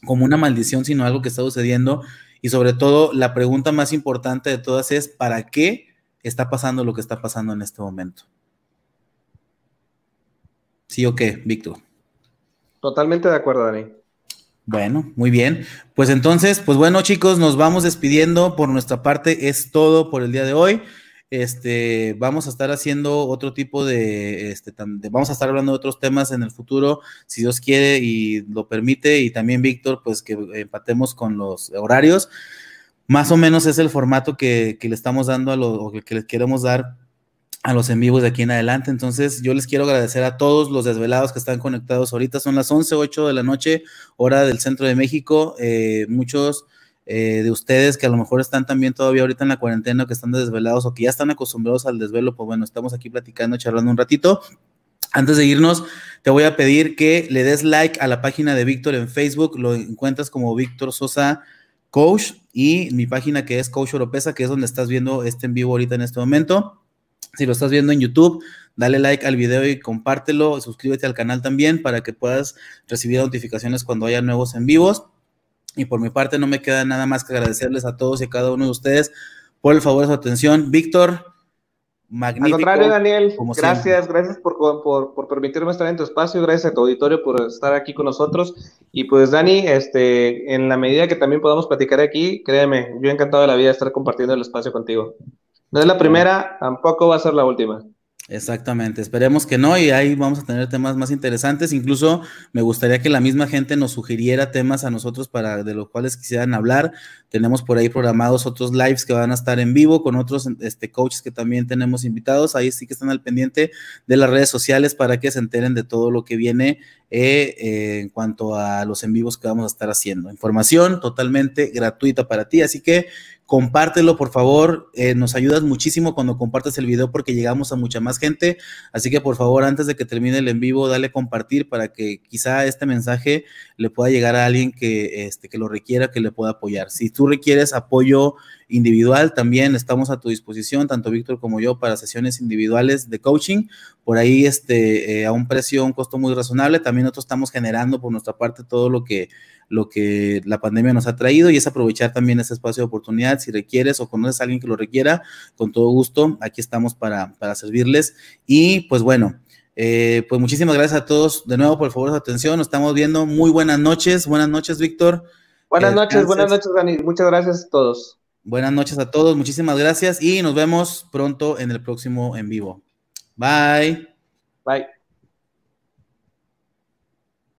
como una maldición, sino algo que está sucediendo. Y sobre todo, la pregunta más importante de todas es, ¿para qué está pasando lo que está pasando en este momento? ¿Sí o qué, Víctor? Totalmente de acuerdo, Dani. Bueno, muy bien. Pues entonces, pues bueno, chicos, nos vamos despidiendo. Por nuestra parte, es todo por el día de hoy. Este, vamos a estar haciendo otro tipo de, este, vamos a estar hablando de otros temas en el futuro, si Dios quiere y lo permite, y también Víctor, pues que empatemos con los horarios. Más o menos es el formato que, le estamos dando a lo que les queremos dar a los en vivos de aquí en adelante. Entonces, yo les quiero agradecer a todos los desvelados que están conectados ahorita. Son las 11, 8 de la noche, hora del centro de México. Eh, muchos eh, de ustedes que a lo mejor están también todavía ahorita en la cuarentena, que están desvelados o que ya están acostumbrados al desvelo, pues bueno, estamos aquí platicando, charlando un ratito. Antes de irnos, te voy a pedir que le des like a la página de Víctor en Facebook, lo encuentras como Víctor Sosa Coach y mi página que es Coach Oropesa, que es donde estás viendo este en vivo ahorita en este momento. Si lo estás viendo en YouTube, dale like al video y compártelo, suscríbete al canal también para que puedas recibir notificaciones cuando haya nuevos en vivos. Y por mi parte no me queda nada más que agradecerles a todos y a cada uno de ustedes por el favor de su atención. Víctor, magnífico. Al contrario, Daniel, gracias, gracias por, por, permitirme estar en tu espacio, gracias a tu auditorio por estar aquí con nosotros. Y pues, Dani, este, en la medida que también podamos platicar aquí, créeme, yo he encantado de la vida estar compartiendo el espacio contigo. No es la primera, tampoco va a ser la última. Exactamente, esperemos que no y ahí vamos a tener temas más interesantes. Incluso me gustaría que la misma gente nos sugiriera temas a nosotros para de los cuales quisieran hablar. Tenemos por ahí programados otros lives que van a estar en vivo con otros este, coaches que también tenemos invitados. Ahí sí que están al pendiente de las redes sociales para que se enteren de todo lo que viene eh, eh, en cuanto a los en vivos que vamos a estar haciendo. Información totalmente gratuita para ti, así que compártelo por favor, eh, nos ayudas muchísimo cuando compartes el video porque llegamos a mucha más gente, así que por favor antes de que termine el en vivo, dale compartir para que quizá este mensaje le pueda llegar a alguien que, este, que lo requiera, que le pueda apoyar. Si tú requieres apoyo individual, también estamos a tu disposición, tanto Víctor como yo, para sesiones individuales de coaching, por ahí este, eh, a un precio, un costo muy razonable. También nosotros estamos generando por nuestra parte todo lo que, lo que la pandemia nos ha traído y es aprovechar también ese espacio de oportunidad. Si requieres o conoces a alguien que lo requiera, con todo gusto, aquí estamos para, para servirles. Y pues bueno. Eh, pues muchísimas gracias a todos de nuevo por el favor de su atención. Nos estamos viendo. Muy buenas noches. Buenas noches, Víctor. Buenas noches, buenas noches, Dani. Muchas gracias a todos. Buenas noches a todos, muchísimas gracias y nos vemos pronto en el próximo en vivo. Bye. Bye.